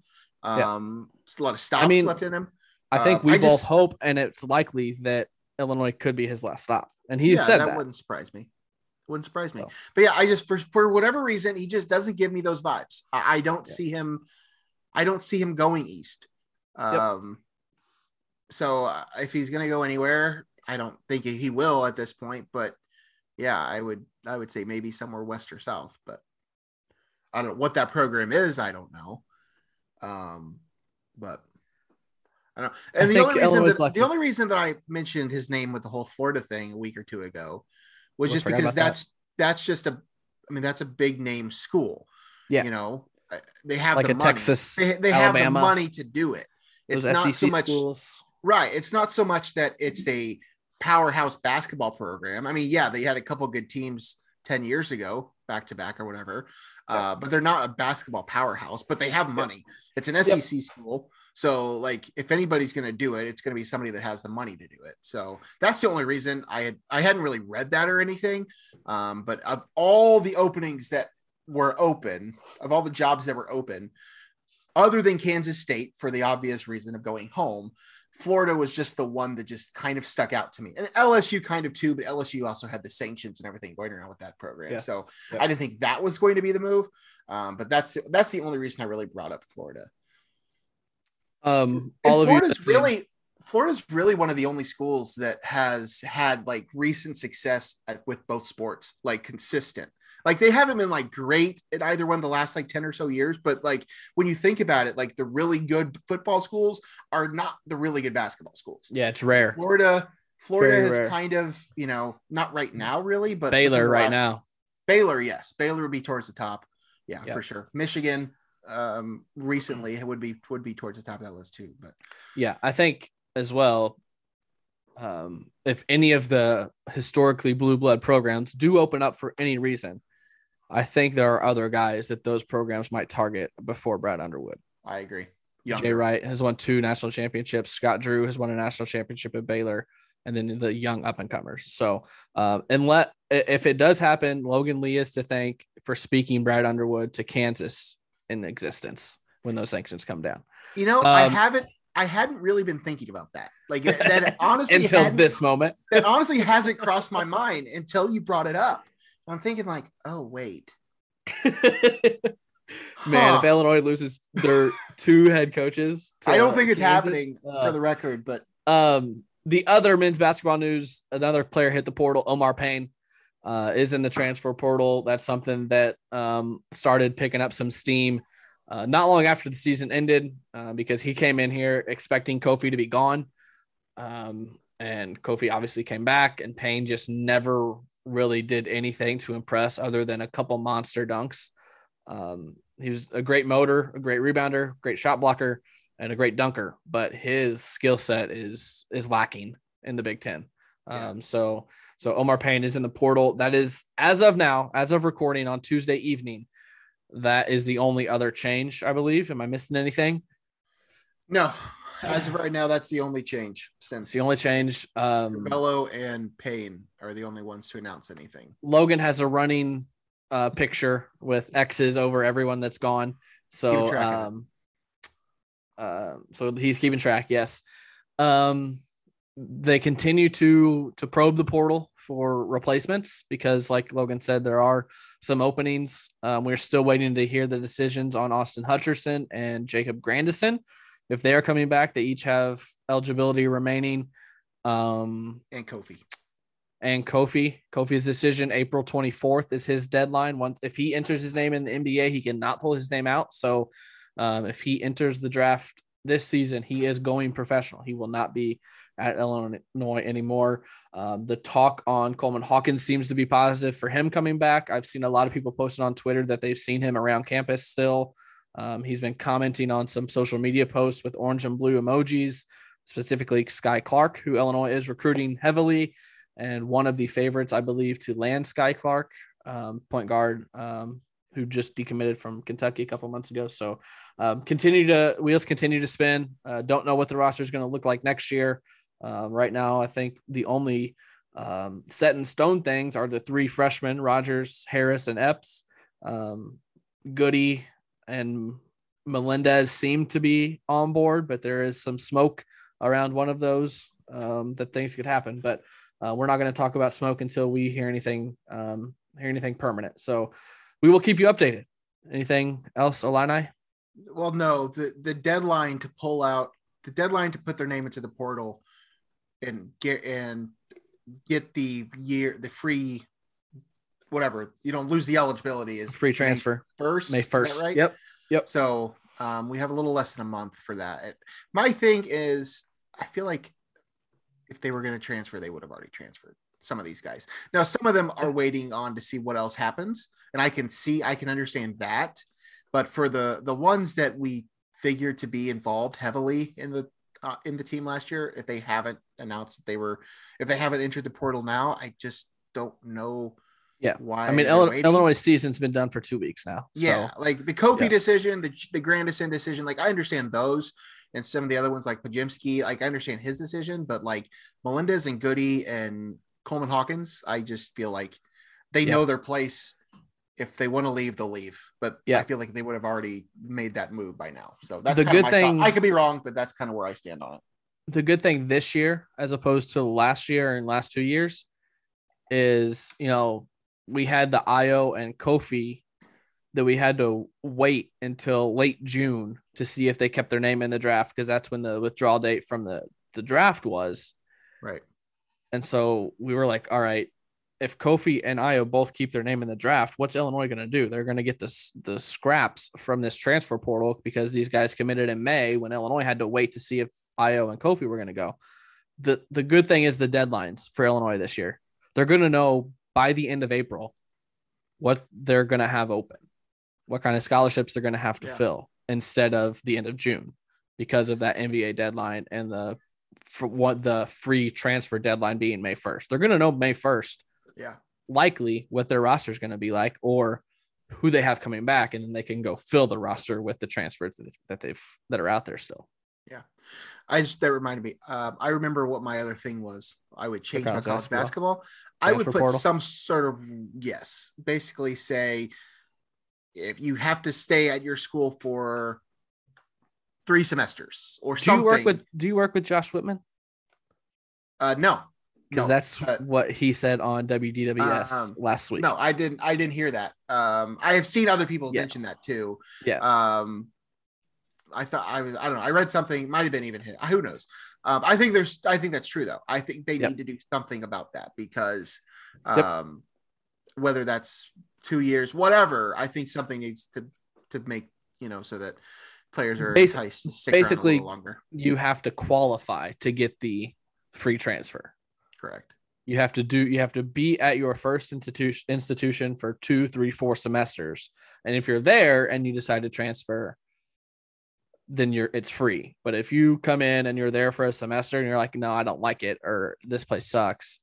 Yeah. Um, a lot of stops mean, left in him. I think Uh, we I both just- hope, and it's likely that Illinois could be his last stop. And he yeah, said that, that. wouldn't surprise me. Wouldn't surprise me. So. But yeah, I just for for whatever reason, he just doesn't give me those vibes. I, I don't Yeah. see him. I don't see him going east. Um, so uh, if he's gonna go anywhere, I don't think he will at this point. But yeah, I would I would say maybe somewhere west or south. But I don't know what that program is. I don't know. Um, but I don't. I And the only reason that, lucky. the only reason that I mentioned his name with the whole Florida thing a week or two ago was I just because about that. that's that's just a. I mean, that's a big name school. Yeah. you know, uh, they have like the a money. Texas, They, they have the money to do it. It's those not SEC so much schools. right. It's not so much that it's a powerhouse basketball program. I mean, yeah, they had a couple good teams ten years ago, back to back or whatever. Uh, but they're not a basketball powerhouse. But they have money. It's an SEC school, so like if anybody's going to do it, it's going to be somebody that has the money to do it. So that's the only reason I had I hadn't really read that or anything. Um, but of all the openings that were open, of all the jobs that were open, other than Kansas State for the obvious reason of going home, Florida was just the one that just kind of stuck out to me. And LSU kind of too, but LSU also had the sanctions and everything going around with that program. Yeah. So Yeah. I didn't think that was going to be the move. Um, but that's that's the only reason I really brought up Florida. Um, And all of you Florida's really Florida's really one of the only schools that has had like recent success at, with both sports, like consistent. Like they haven't been like great at either one the last like 10 or so years, but like when you think about it, like the really good football schools are not the really good basketball schools. Yeah, it's rare. Florida, Florida Very has rare. kind of, you know, not right now really, but Baylor right now. Baylor, yes. Baylor would be towards the top. Yeah, Yeah. for sure. Michigan um recently would be would be towards the top of that list too. But Yeah, I think as well. Um, if any of the historically blue blood programs do open up for any reason, I think there are other guys that those programs might target before Brad Underwood. I agree. Jay Wright has won two national championships. Scott Drew has won a national championship at Baylor, and then the young up and comers. So, um, and let if it does happen, Logan Lee is to thank for speaking Brad Underwood to Kansas in existence when those sanctions come down. You know, I Um, haven't I hadn't really been thinking about that. Like that honestly until this moment. that honestly hasn't crossed my mind until you brought it up. I'm thinking like, oh wait, Man, Huh. if Illinois loses their two head coaches, to I don't think it's Kansas, happening uh, for the record, but Um, the other men's basketball news: another player hit the portal. Omar Payne uh, is in the transfer portal. That's something that um, started picking up some steam uh, not long after the season ended uh, because he came in here expecting Kofi to be gone, um, and Kofi obviously came back, and Payne just never really did anything to impress other than a couple monster dunks. Um, he was a great motor, a great rebounder, great shot blocker and a great dunker, but his skill set is is lacking in the Big Ten. Yeah. Um, so so Omar Payne is in the portal. That is as of now, as of recording on Tuesday evening. That is the only other change, I believe. Am I missing anything? no, as of right now, that's the only change since the only change. Um, Bello and Payne are the only ones to announce anything. Logan has a running uh, picture with X's over everyone that's gone. So, Keeping track of it. um, uh, so he's keeping track. Yes. Um, they continue to to probe the portal for replacements because, like Logan said, there are some openings. Um, we're still waiting to hear the decisions on Austin Hutcherson and Jacob Grandison. If they are coming back, they each have eligibility remaining. Um, And Kofi. and Kofi. Kofi's decision April 24th is his deadline. Once if he enters his name in the NBA, he cannot pull his name out. So um, if he enters the draft this season, he is going professional. He will not be at Illinois anymore. Um, the talk on Coleman Hawkins seems to be positive for him coming back. I've seen a lot of people posting on Twitter that they've seen him around campus still. Um, he's been commenting on some social media posts with orange and blue emojis, specifically Skyy Clark, who Illinois is recruiting heavily and one of the favorites, I believe, to land Skyy Clark, um, point guard, um, who just decommitted from Kentucky a couple months ago. So um, continue to wheels continue to spin. Uh, don't know what the roster is going to look like next year. Um, right now, I think the only um, set in stone things are the three freshmen: Rodgers, Harris, and Epps. Um, Goody and Melendez seem to be on board, but there is some smoke around one of those um, that things could happen. But uh, we're not going to talk about smoke until we hear anything, um, hear anything permanent. So we will keep you updated. Anything else, Illini? Well, no, the the deadline to pull out the deadline to put their name into the portal and get and get the year the free whatever you don't lose the eligibility is Free transfer. first May first. right? Yep. so um, we have a little less than a month for that. It- my thing is i feel like if they were going to transfer they would have already transferred some of these guys. Now some of them are waiting on to see what else happens and i can see i can understand that. But for the the ones that we figured to be involved heavily in the uh, in the team last year if they haven't announced that they were if they haven't entered the portal now i just don't know Yeah. why I mean, Illinois. Illinois season's been done for two weeks now. Yeah, So, like the Kofi Yeah. decision, the the Grandison decision, like I understand those, and some of the other ones like Podziemski, like I understand his decision, but like Melendez and Goody and Coleman Hawkins, I just feel like they Yeah. know their place. If they want to leave, they'll leave. But Yeah. I feel like they would have already made that move by now. So that's The good thing- thought. I could be wrong, but that's kind of where I stand on it. the good thing this year, as opposed to last year and last two years, is you know we had the Ayo and Kofi that we had to wait until late June to see if they kept their name in the draft because that's when the withdrawal date from the the draft was. Right. And so we were like, all right, if Kofi and Ayo both keep their name in the draft, what's Illinois going to do? They're going to get this the scraps from this transfer portal because these guys committed in May when Illinois had to wait to see if Ayo and Kofi were going to go. The the good thing is the deadlines for Illinois this year. They're going to know by the end of April what they're going to have open, what kind of scholarships they're going to have to Yeah. fill instead of the end of June because of that NBA deadline and the for what the free transfer deadline being May 1st. They're going to know May 1st Yeah. likely what their roster is going to be like or who they have coming back and then they can go fill the roster with the transfers that, that they've that are out there still. Yeah. I just that reminded me. Um, I remember what my other thing was. I would change my college college basketball? basketball. I would put portal? some sort of yes, basically say if you have to stay at your school for three semesters or Do something. you work with Do you work with Josh Whitman? Uh, no, Because no, that's uh, what he said on WDWS Um, last week. no, I didn't. I didn't hear that. Um, I have seen other people Yeah. mention that too. Yeah. Um, I thought I was. I don't know. I read something. Might have been even hit. Who knows? Um, I think there's. I think that's true though. I think they Yep. need to do something about that because, Yep. um, whether that's two years, whatever. I think something needs to to make you know so that players are Basi- enticed to stick around a basically- longer. You have to qualify to get the free transfer. Correct. You have to do. You have to be at your first institution institution for two, three, four semesters, and if you're there and you decide to transfer, then you're it's free. But if you come in and you're there for a semester and you're like, no, I don't like it, or this place sucks,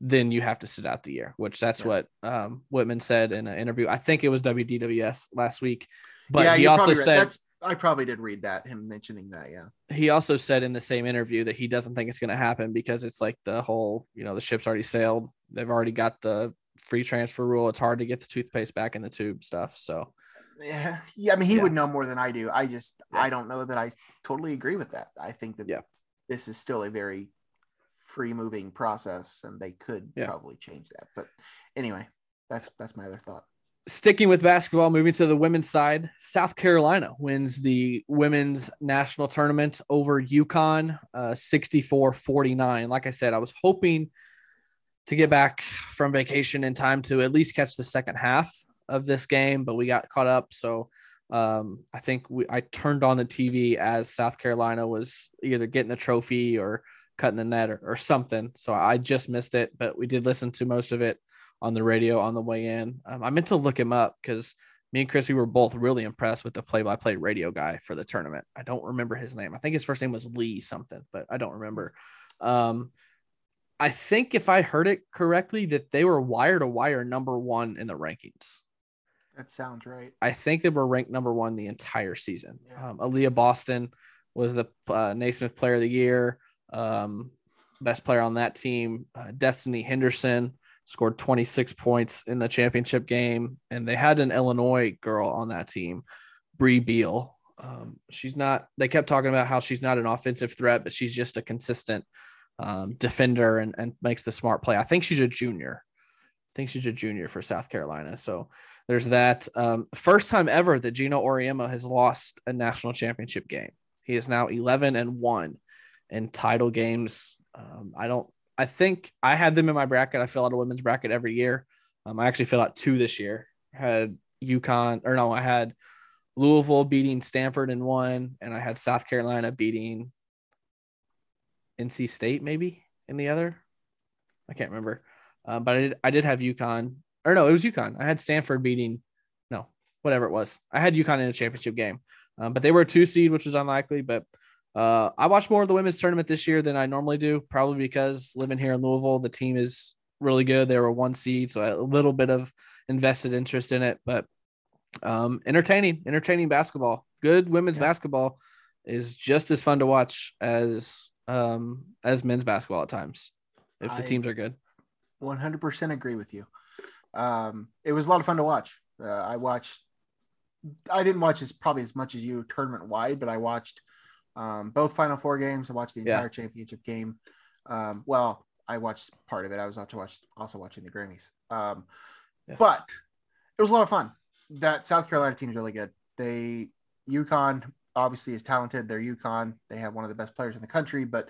then you have to sit out the year. Which that's Yeah. what um, Whitman said in an interview. I think it was WDWS last week, but yeah, he also right. said that's. I probably did read that him mentioning that. Yeah. he also said in the same interview that he doesn't think it's going to happen because it's like the whole, you know, the ship's already sailed. They've already got the free transfer rule. It's hard to get the toothpaste back in the tube stuff. So, Yeah, yeah. I mean, he Yeah. would know more than I do. I just, Yeah. I don't know that I totally agree with that. I think that Yeah. this is still a very free moving process, and they could Yeah. probably change that. But anyway, that's that's my other thought. Sticking with basketball, moving to the women's side, South Carolina wins the women's national tournament over UConn, uh, 64 49. Like I said, I was hoping to get back from vacation in time to at least catch the second half of this game, but we got caught up. So um, I think we, I turned on the TV as South Carolina was either getting the trophy or cutting the net or, or something. So I just missed it, but we did listen to most of it on the radio on the way in. Um, I meant to look him up because me and Chris, we were both really impressed with the play-by-play radio guy for the tournament. I don't remember his name. I think his first name was Lee something, but I don't remember. Um, I think if I heard it correctly, that they were wire to wire number one in the rankings. That sounds right. I think they were ranked number one the entire season. Yeah. Um, Aliyah Boston was the uh, Naismith Player of the Year, um, best player on that team. Uh, Destiny Henderson scored 26 points in the championship game, and they had an Illinois girl on that team, Bree Beal. Um, she's not. They kept talking about how she's not an offensive threat, but she's just a consistent um, defender and, and makes the smart play. I think she's a junior. I think she's a junior for South Carolina. So there's that. Um, first time ever that Geno Auriemma has lost a national championship game. He is now 11 and one in title games. Um, I don't. I think I had them in my bracket. I fill out a women's bracket every year. Um, I actually filled out two this year. I had UConn, or no, I had Louisville beating Stanford in one, and I had South Carolina beating NC State maybe in the other. I can't remember, uh, but I did. I did have UConn, or no, it was UConn. I had Stanford beating, no, whatever it was. I had UConn in a championship game, um, but they were a two seed, which was unlikely. But uh, I watched more of the women's tournament this year than I normally do, probably because living here in Louisville, the team is really good. They were one seed, so I had a little bit of invested interest in it. But um, entertaining, entertaining basketball. Good women's Yeah. basketball is just as fun to watch as um, as men's basketball at times if the I- teams are good. 100% agree with you. Um, it was a lot of fun to watch. Uh, I watched, I didn't watch as probably as much as you tournament wide, but I watched um, both Final Four games. I watched the Yeah. entire championship game. Um, well, I watched part of it. I was also watch, also watching the Grammys. Um, Yeah. But it was a lot of fun. That South Carolina team is really good. They UConn obviously is talented. They're UConn. They have one of the best players in the country, but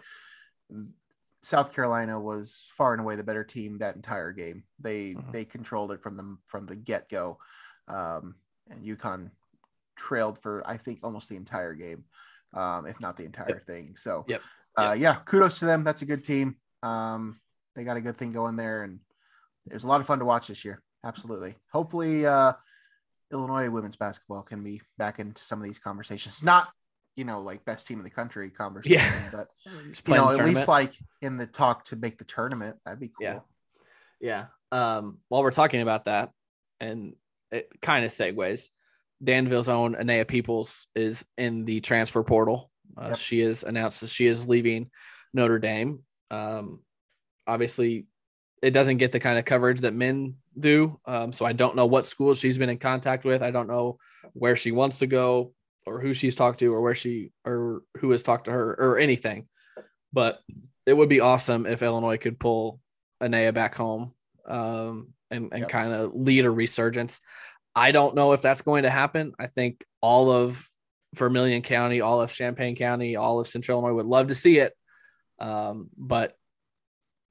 South Carolina was far and away the better team that entire game. They Mhm. they controlled it from the from the get go, um, and UConn trailed for I think almost the entire game, um, if not the entire thing. So Yep. Uh, yeah, kudos to them. That's a good team. Um, they got a good thing going there, and it was a lot of fun to watch this year. Absolutely. Hopefully, uh, Illinois women's basketball can be back into some of these conversations. Not you know like best team in the country conversation, but you know at least like in the talk to make the tournament. That'd be cool. Yeah. Yeah. Um, while we're talking about that, and it kind of segues, Danville's own Anaya Peoples is in the transfer portal. Uh, Yep. She is announced that she is leaving Notre Dame. Um, obviously, it doesn't get the kind of coverage that men do. Um, so I don't know what school she's been in contact with. I don't know where she wants to go. or who she's talked to or where she or who has talked to her or anything. But it would be awesome if Illinois could pull Anaya back home um, and, and Yep. kind of lead a resurgence. I don't know if that's going to happen. I think all of Vermilion County, all of Champaign County, all of Central Illinois would love to see it. Um, but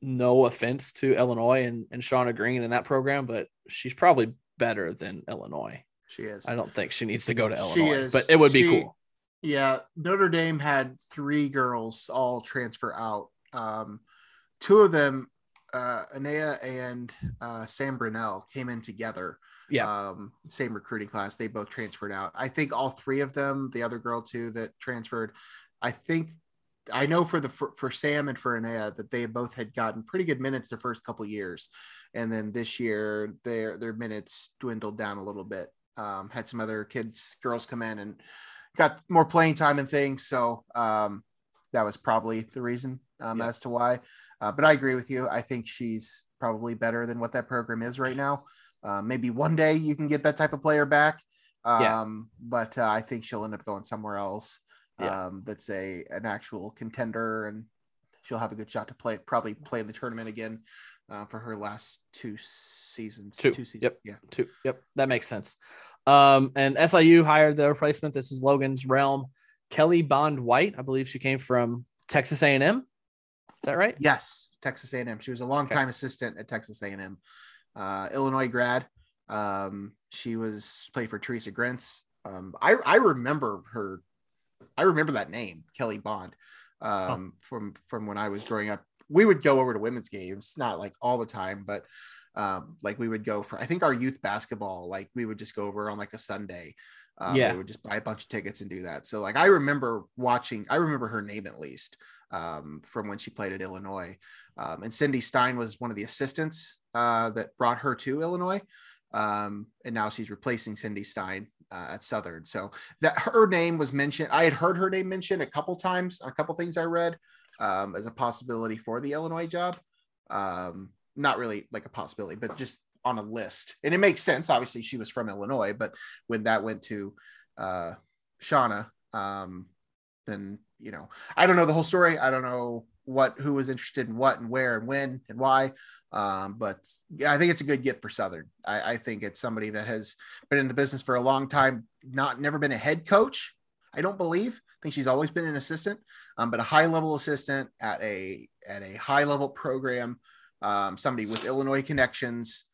no offense to Illinois and, and Shauna Green in that program, but she's probably better than Illinois. She is. I don't think she needs to go to She Illinois, is. but it would be cool. Yeah, Notre Dame had three girls all transfer out. Um, two of them, uh, Anaya and uh, Sam Brunelle, came in together. Yeah. Um, same recruiting class. They both transferred out. I think all three of them, the other girl too that transferred, I think I know for the for, for Sam and for Anaya that they both had gotten pretty good minutes the first couple years, and then this year their their minutes dwindled down a little bit. Um, had some other kids, girls come in and got more playing time and things. So um, that was probably the reason um, Yeah. as to why. Uh, but I agree with you. I think she's probably better than what that program is right now. Uh, maybe one day you can get that type of player back. Um, Yeah. But uh, I think she'll end up going somewhere else Yeah. um, that's a an actual contender, and she'll have a good shot to play. Probably play in the tournament again uh, for her last two seasons. Two. seasons. Yep. Yeah. Two. Yep. That makes sense. Um, and SIU hired the replacement. This is Logan's realm. Kelly Bond White. I believe she came from Texas A&M. Is that right? Yes, Texas A&M. She was a longtime assistant at Texas A&M, uh, Illinois grad. Um, she was played for Theresa Grentz. Um, I I remember her. I remember that name, Kelly Bond, um, from from when I was growing up. We would go over to women's games, not like all the time, but um, like we would go for. I think our youth basketball, like we would just go over on like a Sunday. Um, Yeah. they would just buy a bunch of tickets and do that. So like I remember watching. I remember her name at least um, from when she played at Illinois. Um, and Cindy Stein was one of the assistants uh, that brought her to Illinois. Um, and now she's replacing Cindy Stein uh, at Southern. So that her name was mentioned. I had heard her name mentioned a couple times a couple things I read um, as a possibility for the Illinois job. Um, not really like a possibility, but just on a list. And it makes sense. Obviously, she was from Illinois, but when that went to uh, Shauna, um, then you know I don't know the whole story. I don't know what who was interested in what and where and when and why. Um, but yeah, I think it's a good get for Southern. I, I think it's somebody that has been in the business for a long time, not never been a head coach. I don't believe. I think she's always been an assistant, um, but a high level assistant at a at a high level program. Um, somebody with Illinois connections.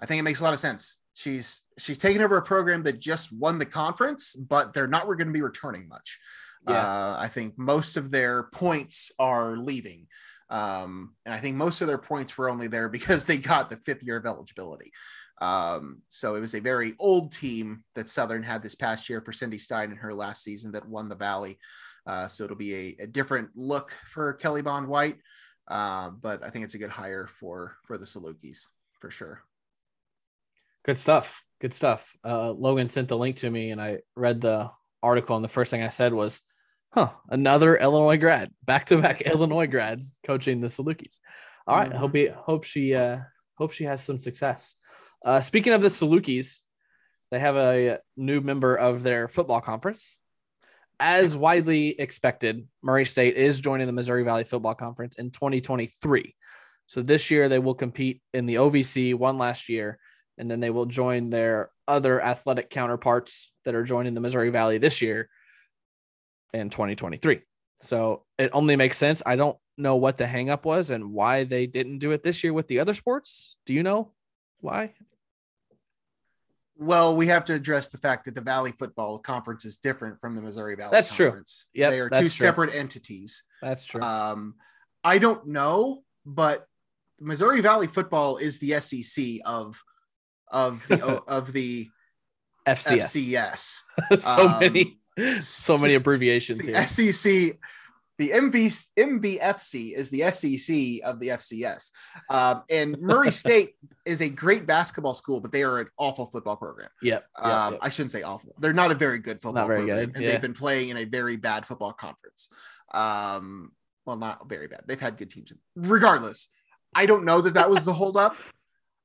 I think it makes a lot of sense. She's she's taken over a program that just won the conference, but they're not we're going to be returning much. Yeah. Uh, I think most of their points are leaving. Um, and I think most of their points were only there because they got the fifth year of eligibility. Um, so it was a very old team that Southern had this past year for Cindy Stein in her last season that won the Valley. Uh, so it'll be a, a different look for Kelly Bond White. Uh, but I think it's a good hire for for the Salukis for sure. Good stuff. Good stuff. Uh, Logan sent the link to me, and I read the article, and the first thing I said was, "Huh, another Illinois grad, back to back Illinois grads coaching the Salukis." All right, Mhm. hope he, hope she uh, hope she has some success. Uh, speaking of the Salukis, they have a new member of their football conference. As widely expected, Murray State is joining the Missouri Valley Football Conference in 2023. So this year they will compete in the OVC one last year, and then they will join their other athletic counterparts that are joining the Missouri Valley this year in 2023. So it only makes sense. I don't know what the hangup was and why they didn't do it this year with the other sports. Do you know why? Well, we have to address the fact that the Valley Football Conference is different from the Missouri Valley That's true. Conference. Yep, they are two true. separate entities. That's true. Um, I don't know, but Missouri Valley Football is the SEC of of the of the FCS. FCS. so Um, many, so many abbreviations the here. SEC, the MV, MVFC is the SEC of the FCS. Um, and Murray State is a great basketball school, but they are an awful football program. Yeah. Um, yep. I shouldn't say awful. They're not a very good football Not very program, good, and yeah. they've been playing in a very bad football conference. Um, well, not very bad. They've had good teams. Regardless, I don't know that that was the holdup.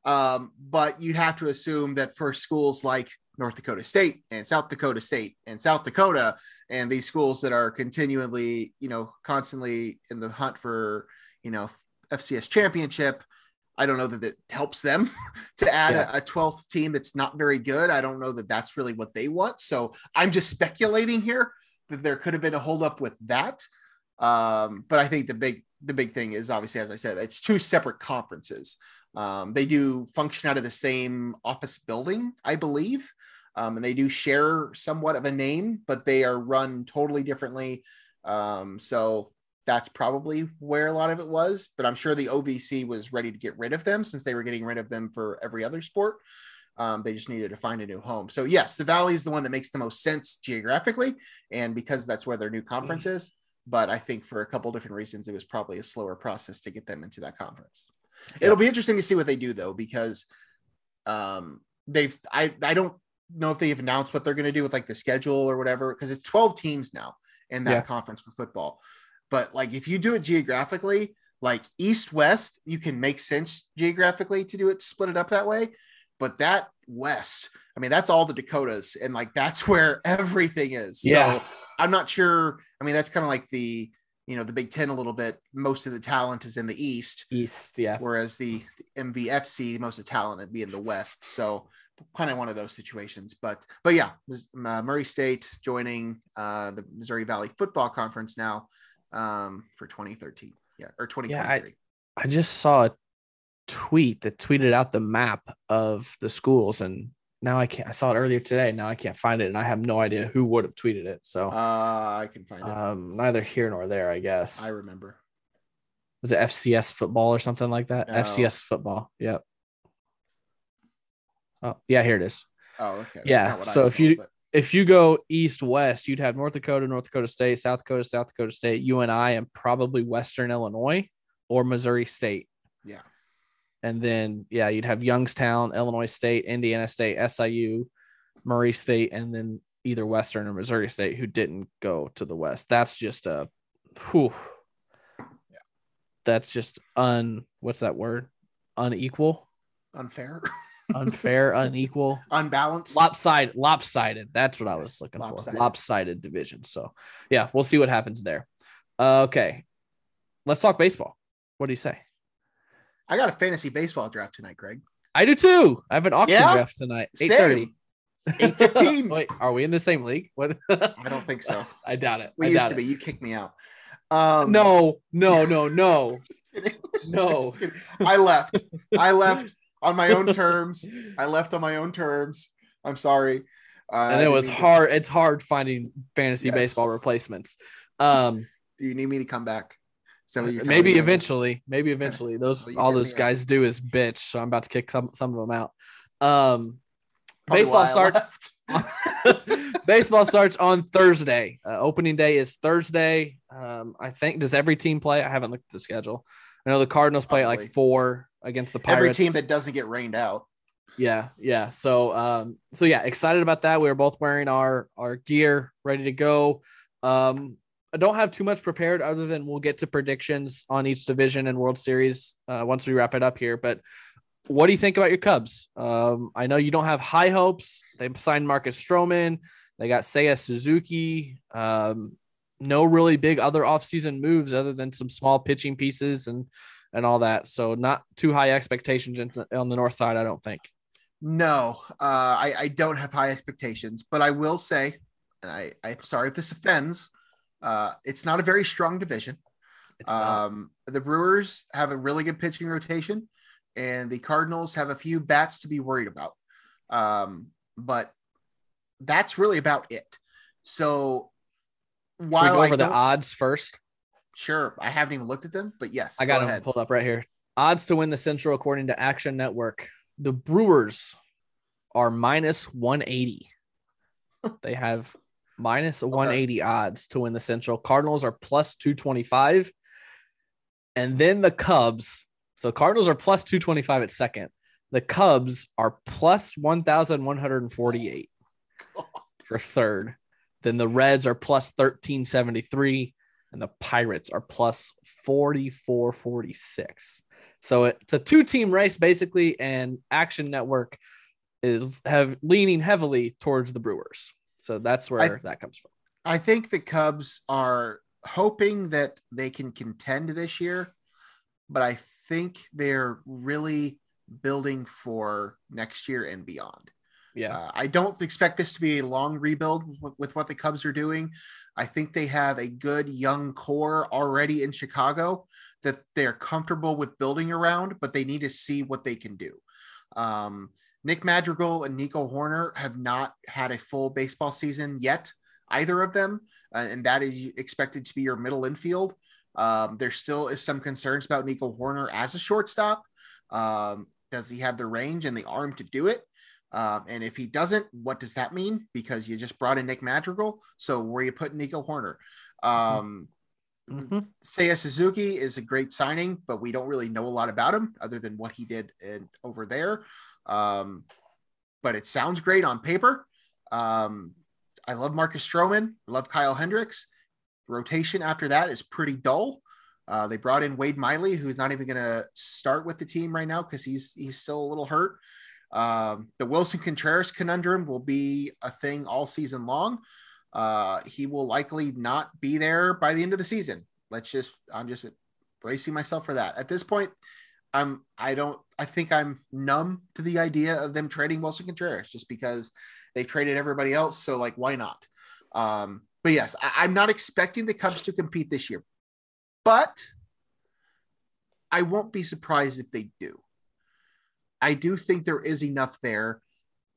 Um, but you'd have to assume that for schools like North Dakota State and South Dakota State and South Dakota and these schools that are continually, you know, constantly in the hunt for, you know, FCS championship. I don't know that it helps them to add Yeah. a, a 12th team that's not very good. I don't know that that's really what they want. So I'm just speculating here that there could have been a holdup with that. Um, but I think the big the big thing is obviously, as I said, it's two separate conferences. Um, they do function out of the same office building, I believe, um, and they do share somewhat of a name, but they are run totally differently. Um, so that's probably where a lot of it was. But I'm sure the OVC was ready to get rid of them since they were getting rid of them for every other sport. Um, they just needed to find a new home. So yes, the Valley is the one that makes the most sense geographically, and because that's where their new conference is. But I think for a couple different reasons, it was probably a slower process to get them into that conference. It'll be interesting to see what they do though, because um, they've I I don't know if they've announced what they're going to do with like the schedule or whatever because it's 12 teams now in that Yeah. conference for football. But like if you do it geographically, like east west, you can make sense geographically to do it, split it up that way. But that west, I mean, that's all the Dakotas, and like that's where everything is. Yeah. So I'm not sure. I mean, that's kind of like the you know the Big Ten a little bit. Most of the talent is in the East, East, yeah. whereas the MVFC, most of the talent would be in the West. So kind of one of those situations. But but yeah, uh, Murray State joining uh, the Missouri Valley Football Conference now um, for 2013. Yeah, or 2023. I just saw a tweet that tweeted out the map of the schools, and now I can't. I saw it earlier today. Now I can't find it, and I have no idea who would have tweeted it. So, uh, I can find it. um, neither here nor there, I guess. I remember. Was it FCS football or something like that? No. FCS football. Yep. Oh, yeah, here it is. Oh, okay. That's Yeah, not what I so if you- but- If you go east west, you'd have North Dakota, North Dakota State, South Dakota, South Dakota State, UNI, and probably Western Illinois or Missouri State. yeah, And then, yeah, you'd have Youngstown, Illinois State, Indiana State, SIU, Murray State, and then either Western or Missouri State who didn't go to the West. That's just a, whew. That's just un, what's that word? Unequal, unfair, unfair, unequal, unbalanced. lopsided, lopsided. That's what I was looking lopsided. for. Lopsided division. So, yeah, we'll see what happens there. Uh, okay. Let's talk baseball. What do you say? I got a fantasy baseball draft tonight, Greg. I do too. I have an auction Yeah? draft tonight. Eight thirty. 8:15. Wait, are we in the same league? What? I don't think so. I doubt it. We I used to it. be. You kicked me out. Um, No, no, no, no, no. I left. I left on my own terms. I left on my own terms. I'm sorry. Uh, And it was mean to- hard. It's hard finding fantasy Yes. baseball replacements. Um, Do you need me to come back? So maybe eventually, maybe eventually. Those all those guys do is bitch. So I'm about to kick some some of them out. Um, Probably baseball starts. baseball starts on Thursday. Uh, opening day is Thursday. Um, I think does every team play? I haven't looked at the schedule. I know the Cardinals play at like four against the Pirates. Every team that doesn't get rained out. yeah, yeah. So, um, so yeah, excited about that. We were both wearing our our gear, ready to go. Um, I don't have too much prepared other than we'll get to predictions on each division and World Series uh, once we wrap it up here. But what do you think about your Cubs? Um, I know you don't have high hopes. They signed Marcus Stroman. They got Seiya Suzuki. Um, no really big other offseason moves other than some small pitching pieces and and all that. So not too high expectations on the north side, I don't think. No, uh, I, I don't have high expectations, but I will say, and I, I'm sorry if this offends, uh, it's not a very strong division. Um, the Brewers have a really good pitching rotation, and the Cardinals have a few bats to be worried about. Um, but that's really about it. So while over the odds first? sure, I haven't even looked at them, but yes, I got go them ahead. pulled up right here. Odds to win the Central according to Action Network. The Brewers are minus 180. they have minus 180 odds to win the Central. Cardinals are plus 225. And then the Cubs. So Cardinals are plus 225 at second. The Cubs are plus 1,148 for third. Then the Reds are plus 1373 and the Pirates are plus 44 46. So it's a two team race basically, and Action Network is have leaning heavily towards the Brewers. So that's where that comes from. I think the Cubs are hoping that they can contend this year, but I think they're really building for next year and beyond. Yeah. Uh, I don't expect this to be a long rebuild with, with, what the Cubs are doing. I think they have a good young core already in Chicago that they're comfortable with building around, but they need to see what they can do. Um, Nick Madrigal and Nico Hoerner have not had a full baseball season yet, either of them, uh, and that is expected to be your middle infield. Um, there still is some concerns about Nico Hoerner as a shortstop. Um, does he have the range and the arm to do it? Um, and if he doesn't, what does that mean? Because you just brought in Nick Madrigal. So where you put Nico Hoerner? Um, mm-hmm. Seiya Suzuki is a great signing, but we don't really know a lot about him other than what he did in, over there. Um, but it sounds great on paper. Um, I love Marcus Stroman. Love Kyle Hendricks. Rotation after that is pretty dull. Uh, they brought in Wade Miley, who's not even going to start with the team right now because he's he's still a little hurt. Um, the Willson Contreras conundrum will be a thing all season long. Uh, he will likely not be there by the end of the season. Let's just, I'm just bracing myself for that. At this point, I'm, I don't, I think I'm numb to the idea of them trading Willson Contreras just because they traded everybody else. So, like, why not? Um, but yes, I, I'm not expecting the Cubs to compete this year, but I won't be surprised if they do. I do think there is enough there,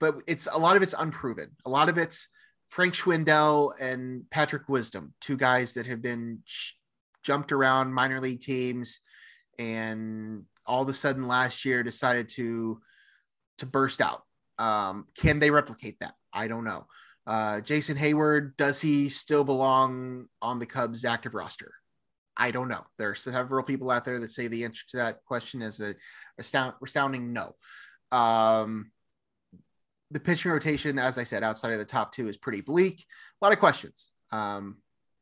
but it's a lot of it's unproven. A lot of it's Frank Schwindel and Patrick Wisdom, two guys that have been sh- jumped around minor league teams, and all of a sudden last year decided to to burst out. Um, can they replicate that? I don't know. Uh, Jason Heyward, does he still belong on the Cubs active roster? I don't know. There are several people out there that say the answer to that question is a astound, astounding no. Um, the pitching rotation, as I said, outside of the top two is pretty bleak. A lot of questions, um,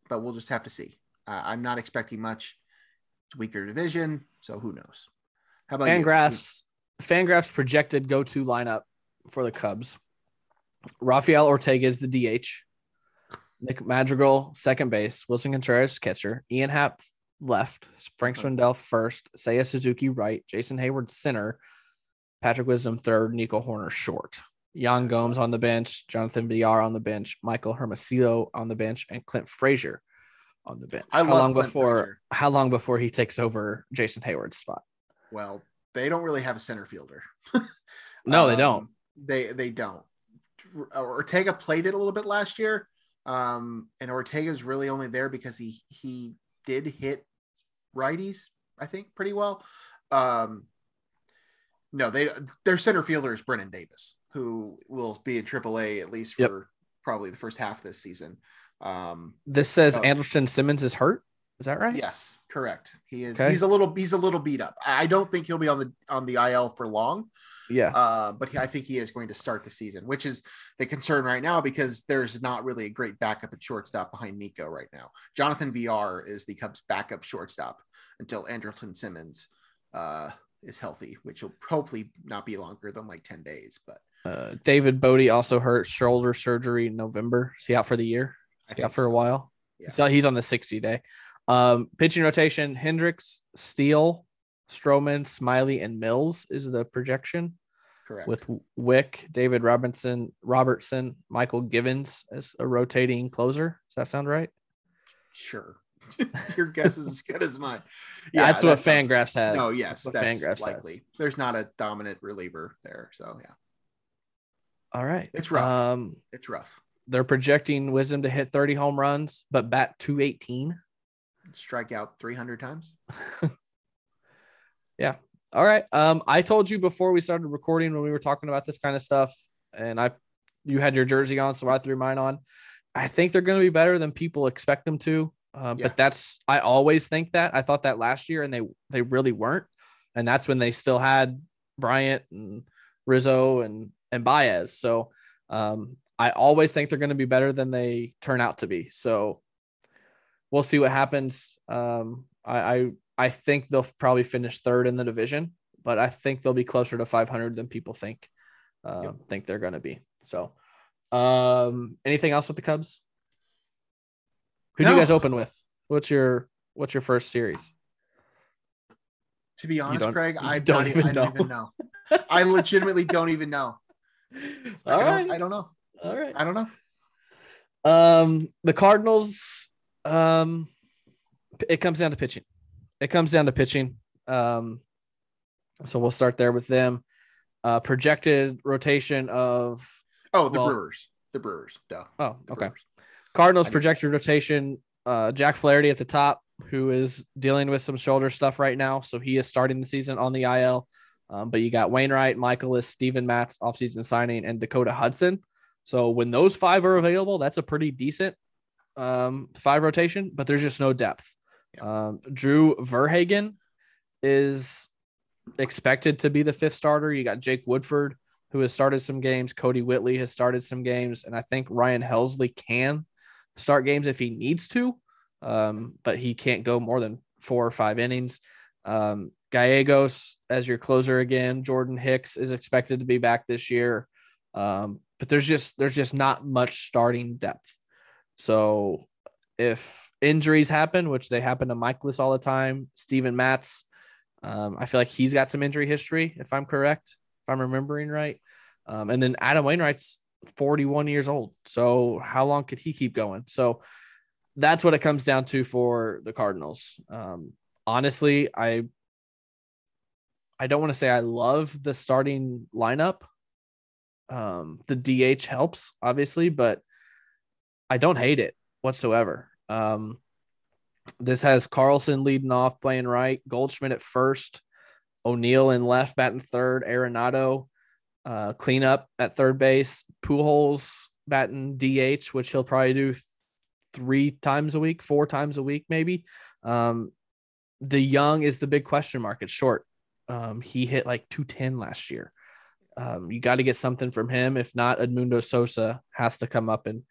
but we'll just have to see. Uh, I'm not expecting much. It's weaker division, so who knows? How about Fangraphs? You? Fangraphs projected go-to lineup for the Cubs. Rafael Ortega is the DH. Nick Madrigal, second base. Willson Contreras, catcher. Ian Happ, left. Frank Schwindel, first. Seiya Suzuki, right. Jason Heyward, center. Patrick Wisdom, third. Nico Hoerner, short. Yan Gomes on the bench. Jonathan Villar on the bench. Michael Hermosillo on the bench. And Clint Frazier on the bench. I how long Clint before Frazier. how long before he takes over Jason Heyward's spot? Well, they don't really have a center fielder. no, um, they don't. They they don't. Ortega played it a little bit last year, um, and Ortega's really only there because he he did hit righties, I think, pretty well. Um, no, they their center fielder is Brennen Davis, who will be in AAA at least for yep. probably the first half of this season. Um, this says so, Andrelton Simmons is hurt. Is that right? Yes, correct. He is. Okay. He's a little. He's a little beat up. I don't think he'll be on the on the IL for long. Yeah. Uh, but he, I think he is going to start the season, which is the concern right now because there's not really a great backup at shortstop behind Nico right now. Jonathan Villar is the Cubs' backup shortstop until Andrelton Simmons uh, is healthy, which will hopefully not be longer than like 10 days. But uh, David Bote also hurt shoulder surgery in November. Is he out for the year? Is he out for so. a while? Yeah. So he's on the 60 day. Um, pitching rotation Hendricks, Steele, Stroman, Smyly, and Mills is the projection. Correct. With Wick, David Robinson, Robertson, Mychal Givens as a rotating closer. Does that sound right? Sure. Your guess is as good as mine. Yeah, that's, that's what Fangraphs has. No, yes, that's, that's Fangraphs likely. Has. There's not a dominant reliever there, so yeah. All right, it's rough. Um, it's rough. They're projecting Wisdom to hit 30 home runs, but bat 218. Strike out 300 times. yeah, all right. Um, I told you before we started recording when we were talking about this kind of stuff, and I, you had your jersey on, so I threw mine on. I think they're going to be better than people expect them to. Uh, yeah. But that's I always think that. I thought that last year, and they they really weren't. And that's when they still had Bryant and Rizzo and and Baez. So um, I always think they're going to be better than they turn out to be. So we'll see what happens. Um, I, I I think they'll probably finish third in the division, but I think they'll be closer to 500 than people think. uh, Yep. think they're going to be. So, um, anything else with the Cubs? Who do you guys open with? What's your What's your first series? To be honest, Craig, I don't even I don't know. even know. I legitimately don't even know. All I, right, don't, I don't know. all right. I don't know. Um, the Cardinals. Um, it comes down to pitching. It comes down to pitching. Um, so we'll start there with them. Uh, projected rotation of Oh, the Well- Brewers. The Brewers. Duh. oh, The okay. Brewers. Cardinals projected rotation. Uh, Jack Flaherty at the top, who is dealing with some shoulder stuff right now, so he is starting the season on the IL. Um, but you got Wainwright, Mikolas, Steven Matz, offseason signing, and Dakota Hudson. So when those five are available, that's a pretty decent um, five rotation, but there's just no depth. Um, Drew Verhagen is expected to be the fifth starter. You got Jake Woodford, who has started some games. Kodi Whitley has started some games, and I think Ryan Helsley can start games if he needs to, um, but he can't go more than four or five innings. Um, Gallegos as your closer again. Jordan Hicks is expected to be back this year, um, but there's just there's just not much starting depth. So if injuries happen, which they happen to Mikolas all the time, Steven Matz, um, I feel like he's got some injury history, if I'm correct, if I'm remembering right. Um, and then Adam Wainwright's 41 years old. So how long could he keep going? So that's what it comes down to for the Cardinals. Um, honestly, I I don't want to say I love the starting lineup. Um, the DH helps, obviously, but I don't hate it whatsoever. Um, this has Carlson leading off, playing right, Goldschmidt at first, O'Neill in left, batting third, Arenado uh, cleanup at third base, Pujols batting DH, which he'll probably do th- three times a week, four times a week, maybe. Um, DeJong is the big question mark. It's short. Um, he hit like 210 last year. Um, you got to get something from him. If not, Edmundo Sosa has to come up and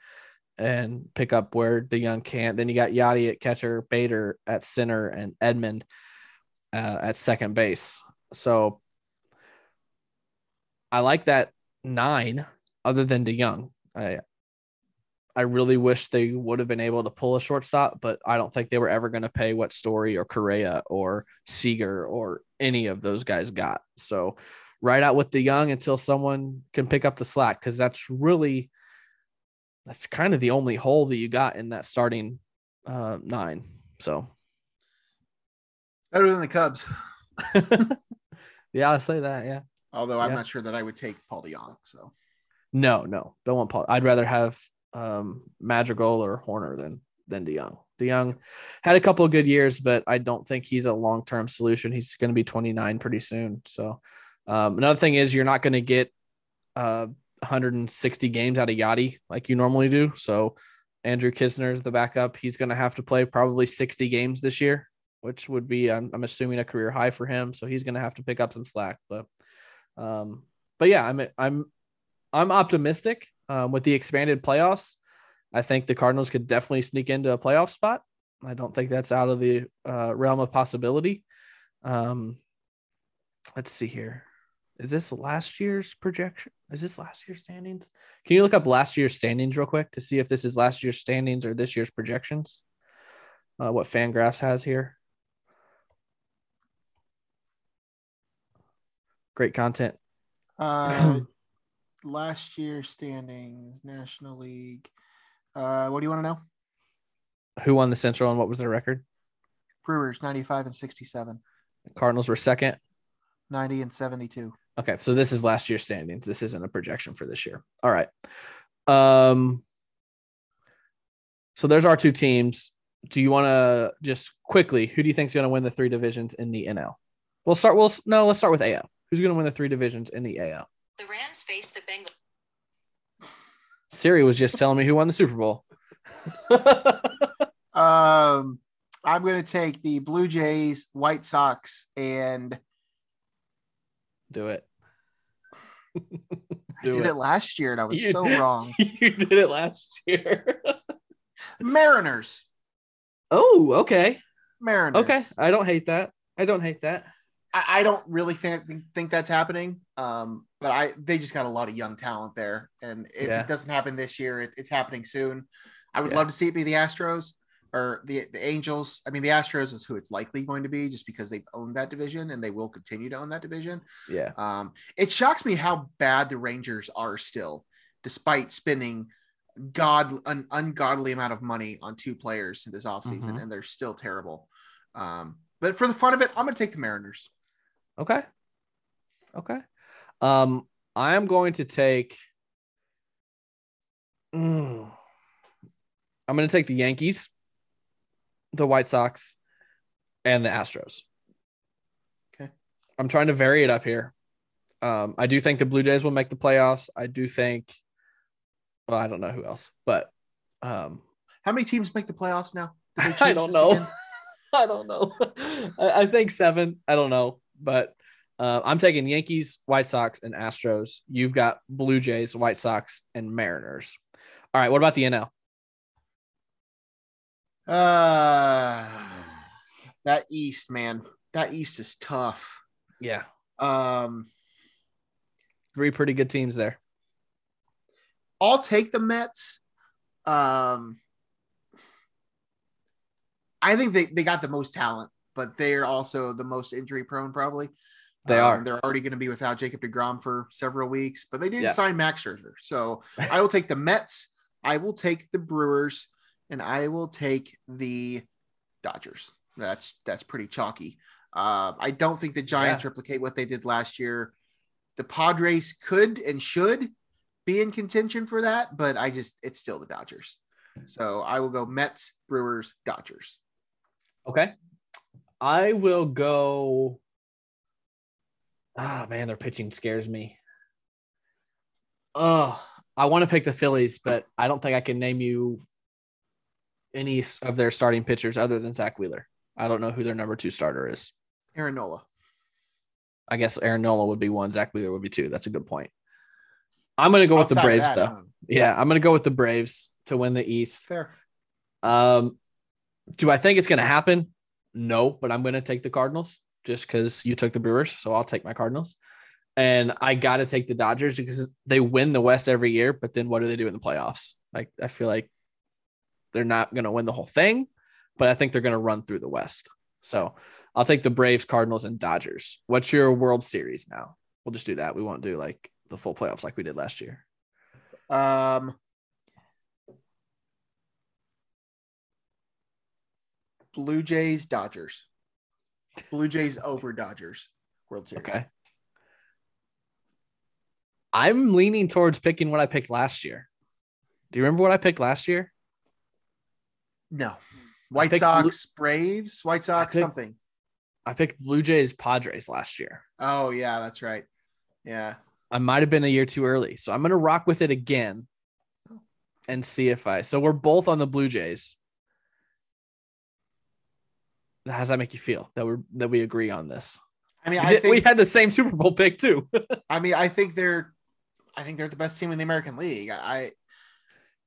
and pick up where the young can't. Then you got Yadi at catcher, Bader at center, and Edman uh, at second base. So I like that nine. Other than DeJong, I I really wish they would have been able to pull a shortstop, but I don't think they were ever going to pay what Story or Correa or Seager or any of those guys got. So right out with DeJong until someone can pick up the slack because that's really that's kind of the only hole that you got in that starting uh, nine. So Better than the Cubs. yeah, I'll say that. Yeah. Although I'm Yeah. not sure that I would take Paul DeJong. So No, no, don't want Paul. I'd rather have um, Madrigal or Hoerner than than DeJong. DeJong had a couple of good years, but I don't think he's a long term solution. He's going to be 29 pretty soon. So um, another thing is you're not going to get uh, 160 games out of Yadi like you normally do. So Andrew Knizner is the backup. He's going to have to play probably 60 games this year, which would be I'm, I'm assuming a career high for him. So he's going to have to pick up some slack. But um, but yeah, I'm I'm I'm optimistic um, with the expanded playoffs. I think the Cardinals could definitely sneak into a playoff spot. I don't think that's out of the uh, realm of possibility. Um, let's see here. Is this last year's projection? Is this last year's standings? Can you look up last year's standings real quick to see if this is last year's standings or this year's projections? Uh, what Fangraphs has here. Great content. uh, last year standings, National League. Uh, what do you want to know? Who won the Central and what was their record? Brewers 95 and 67, Cardinals were second. 90 and 72. Okay, so this is last year's standings. This isn't a projection for this year. All right. Um so there's our two teams. Do you want to just quickly, who do you think is going to win the three divisions in the NL? We'll start we'll no, let's start with AL. Who's going to win the three divisions in the AL? The Rams face the Bengals. Siri was just telling me who won the Super Bowl. Um, I'm going to take the Blue Jays, White Sox, and Do it. I did it. it last year, and I was You so wrong. you did it last year. Mariners. oh, okay. Mariners. Okay. I don't hate that. I don't hate that. I, I don't really think, think think that's happening. Um, but I they just got a lot of young talent there, and if Yeah. it doesn't happen this year, it, it's happening soon. I would Yeah. love to see it be the Astros or the the Angels. I mean, the Astros is who it's likely going to be, just because they've owned that division and they will continue to own that division. Yeah. Um, it shocks me how bad the Rangers are still, despite spending god an ungodly amount of money on two players in this offseason, Mhm. and they're still terrible. Um, but for the fun of it, I'm gonna take the Mariners. Okay. Okay. Um, I am going to take. Mm. I'm going to take the Yankees, the White Sox, and the Astros. Okay. I'm trying to vary it up here. Um, I do think the Blue Jays will make the playoffs. I do think. Well, I don't know who else, but um, How many teams make the playoffs now? Did they I don't know. I don't know. I, I think seven. I don't know, but uh, I'm taking Yankees, White Sox, and Astros. You've got Blue Jays, White Sox, and Mariners. All right. What about the NL? Uh, that East, man, that East is tough. Yeah, Um, three pretty good teams there. I'll take the Mets. Um, I think they, they got the most talent, but they're also the most injury prone, probably. They Um, are. They're already going to be without Jacob DeGrom for several weeks, but they didn't Yeah. sign Max Scherzer. So I will take the Mets. I will take the Brewers, and I will take the Dodgers. That's that's pretty chalky. Uh, I don't think the Giants Yeah. replicate what they did last year. The Padres could and should be in contention for that, but I just it's still the Dodgers. So I will go Mets, Brewers, Dodgers. Okay. I will go. Ah, man, their pitching scares me. Oh, I want to pick the Phillies, but I don't think I can name you any of their starting pitchers other than Zack Wheeler. I don't know who their number two starter is. Aaron Nola. I guess Aaron Nola would be one. Zack Wheeler would be two. That's a good point. I'm going to go with the Braves, that, though. Yeah, I'm going to go with the Braves to win the East. Fair. Um, do I think it's going to happen? No, but I'm going to take the Cardinals just because you took the Brewers, so I'll take my Cardinals. And I got to take the Dodgers because they win the West every year, but then what do they do in the playoffs? Like I feel like they're not going to win the whole thing, but I think they're going to run through the West. So I'll take the Braves, Cardinals, and Dodgers. What's your World Series now? We'll just do that. We won't do like the full playoffs like we did last year. Um, Blue Jays, Dodgers. Blue Jays over Dodgers. World Series. Okay. I'm leaning towards picking what I picked last year. Do you remember what I picked last year? No. White Sox, Braves, White Sox, picked- something. I picked Blue Jays Padres last year. Oh yeah, that's right. Yeah. I might have been a year too early. So I'm going to rock with it again and see if I. So we're both on the Blue Jays. How does that make you feel that we're that we agree on this? I mean, We, I did- we had the same Super Bowl pick too. I mean, I think they're. I think they're the best team in the American League. I.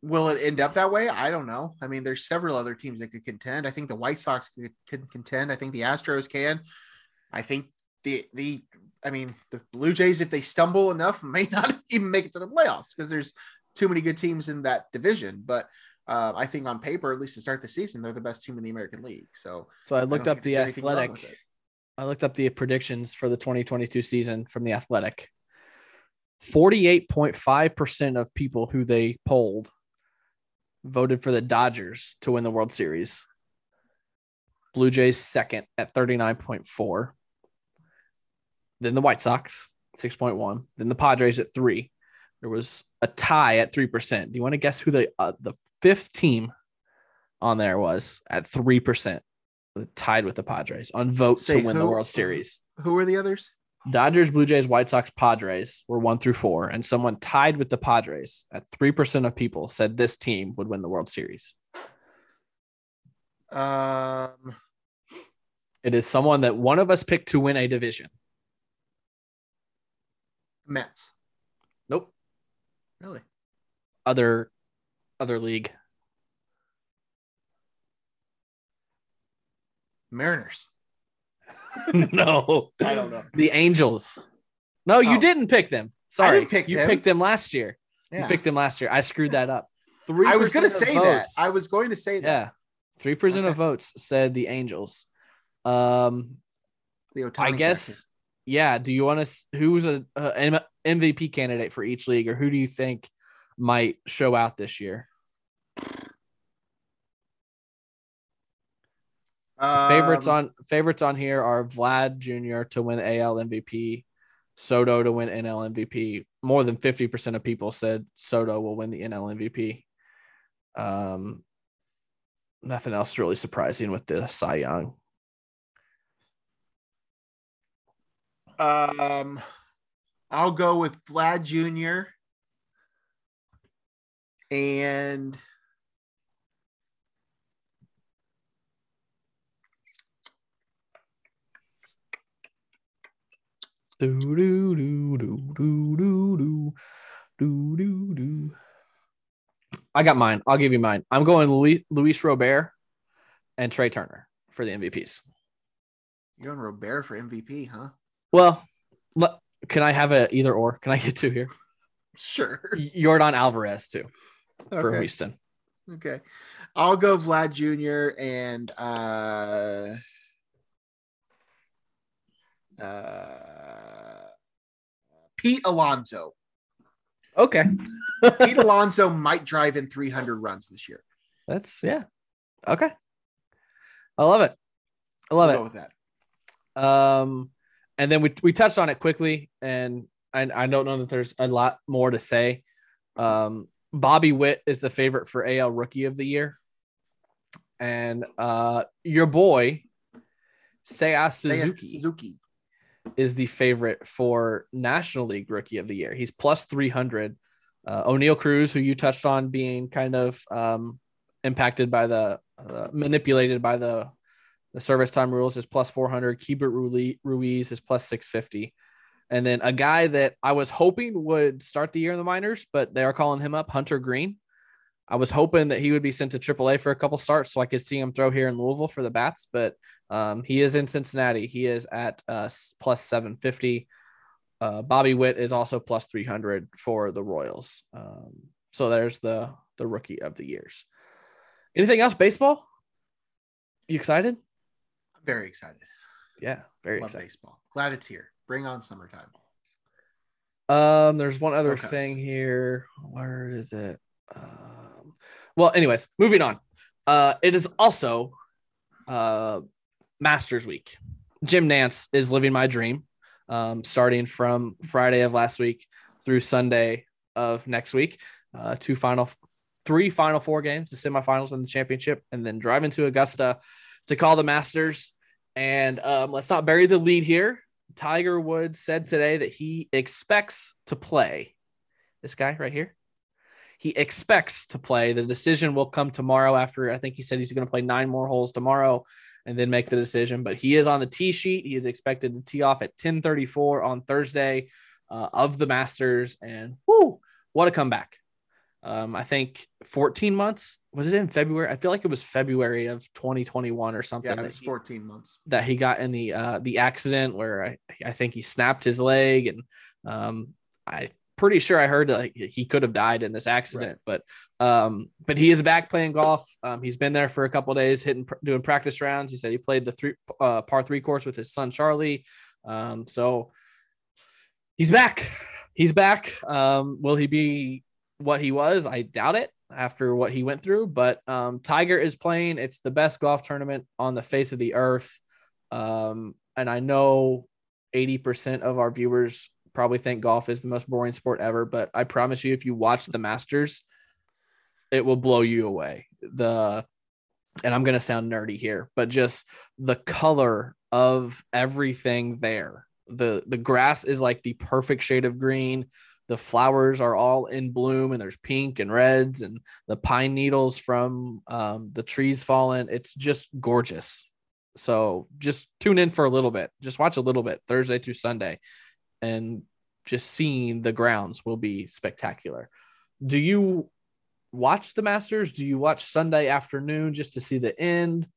Will it end up that way? I don't know. I mean, there's several other teams that could contend. I think the White Sox could, could contend. I think the Astros can. I think the the I mean the Blue Jays, if they stumble enough, may not even make it to the playoffs because there's too many good teams in that division. But uh, I think on paper, at least to start the season, they're the best team in the American League. So So I looked think up the there's anything wrong with athletic. I looked up the predictions for the 2022 season from the Athletic. 48.5% of people who they polled voted for the Dodgers to win the World Series. Blue Jays second at 39.4. Then the White Sox 6.1. Then the Padres at 3. There was a tie at 3%. Do you want to guess who the uh, the fifth team on there was at 3%? Tied with the Padres on vote Say to win the? World Series. Who were the others? Dodgers, Blue Jays, White Sox, Padres were one through four, and someone tied with the Padres at three percent of people said this team would win the World Series. Um, It is someone that one of us picked to win a division. Mets. Nope. Really? Other other league. no, I don't know. the Angels. No, you Oh. didn't pick them. Sorry, pick you them. picked them last year. Yeah. You picked them last year. I screwed that up. Three. I was going to say that. I was going to say that. yeah, three percent of votes said the Angels. Um, The Ohtani I guess. Yeah. Do you want to? Who's a MVP candidate for each league, or who do you think might show out this year? Favorites Um, on favorites on here are Vlad Jr. to win AL MVP, Soto to win NL MVP. More than fifty percent of people said Soto will win the NL MVP. Um, nothing else really surprising with the Cy Young. Um, I'll go with Vlad Jr. and Do do do do do do do do do do. I got mine. I'll give you mine. I'm going Luis, Luis Robert and Trea Turner for the MVPs. you're going Robert for MVP, huh? Well, can I have a either or? Can I get two here? Sure. Yordan Alvarez too for Okay. Houston. Okay. I'll go Vlad Jr. and uh uh Pete Alonso. Okay, Pete Alonso might drive in 300 runs this year. that's yeah. Okay, I love it. I love We'll it. with that. Um, and then we we touched on it quickly, and I I don't know that there's a lot more to say. Um, Bobby Witt is the favorite for AL Rookie of the Year, and uh, your boy Seiya Seiya Suzuki Suzuki. Is the favorite for National League Rookie of the Year. He's plus three hundred. Uh, Oneil Cruz, who you touched on being kind of um, impacted by the uh, manipulated by the the service time rules, is plus four hundred. Keibert Rui- Ruiz is plus six fifty. And then a guy that I was hoping would start the year in the minors, but they are calling him up, Hunter Greene. I was hoping that he would be sent to AAA for a couple starts so I could see him throw here in Louisville for the bats, but um, he is in Cincinnati. He is at uh, plus 750. Uh, Bobby Witt is also plus 300 for the Royals. Um, so there's the the rookie of the years. Anything else? Baseball? You excited? I'm very excited. Yeah, very Love excited. baseball. Glad it's here. Bring on summertime. Um, there's one other Cubs. thing here. Where is it? Um, well, anyways, moving on. Uh, it is also uh Masters Week. Jim Nantz is living my dream. Um, starting from Friday of last week through Sunday of next week. Uh, two final, three final four games, the semifinals and the championship, and then driving to Augusta to call the Masters. And um, let's not bury the lead here. Tiger Woods said today that he expects to play. This guy right here. He expects to play. The decision will come tomorrow after I think he said he's going to play nine more holes tomorrow and then make the decision. But he is on the tee sheet. He is expected to tee off at 1034 on Thursday uh, of the Masters. And whoo, what a comeback. Um, I think 14 months. Was it in February? I feel like it was February of 2021 or something. Yeah, it was he- 14 months. that he got in the uh, the accident where I, I think he snapped his leg and um, I pretty sure I heard like he could have died in this accident, but um, but he is back playing golf. Um, he's been there for a couple days, hitting doing practice rounds. He said he played the three uh, par three course with his son Charlie. Um, so he's back. He's back. Um, will he be what he was? I doubt it after what he went through. But um, Tiger is playing. It's the best golf tournament on the face of the earth. Um, and I know 80% of our viewers probably think golf is the most boring sport ever, but I promise you, if you watch the Masters, it will blow you away. The and I'm going to sound nerdy here, but just the color of everything there. The the grass is like the perfect shade of green. The flowers are all in bloom and there's pink and reds and the pine needles from um, the trees falling. It's just gorgeous. So just tune in for a little bit. Just watch a little bit Thursday through Sunday and just seeing the grounds will be spectacular. Do you watch the Masters? Do you watch Sunday afternoon just to see the end?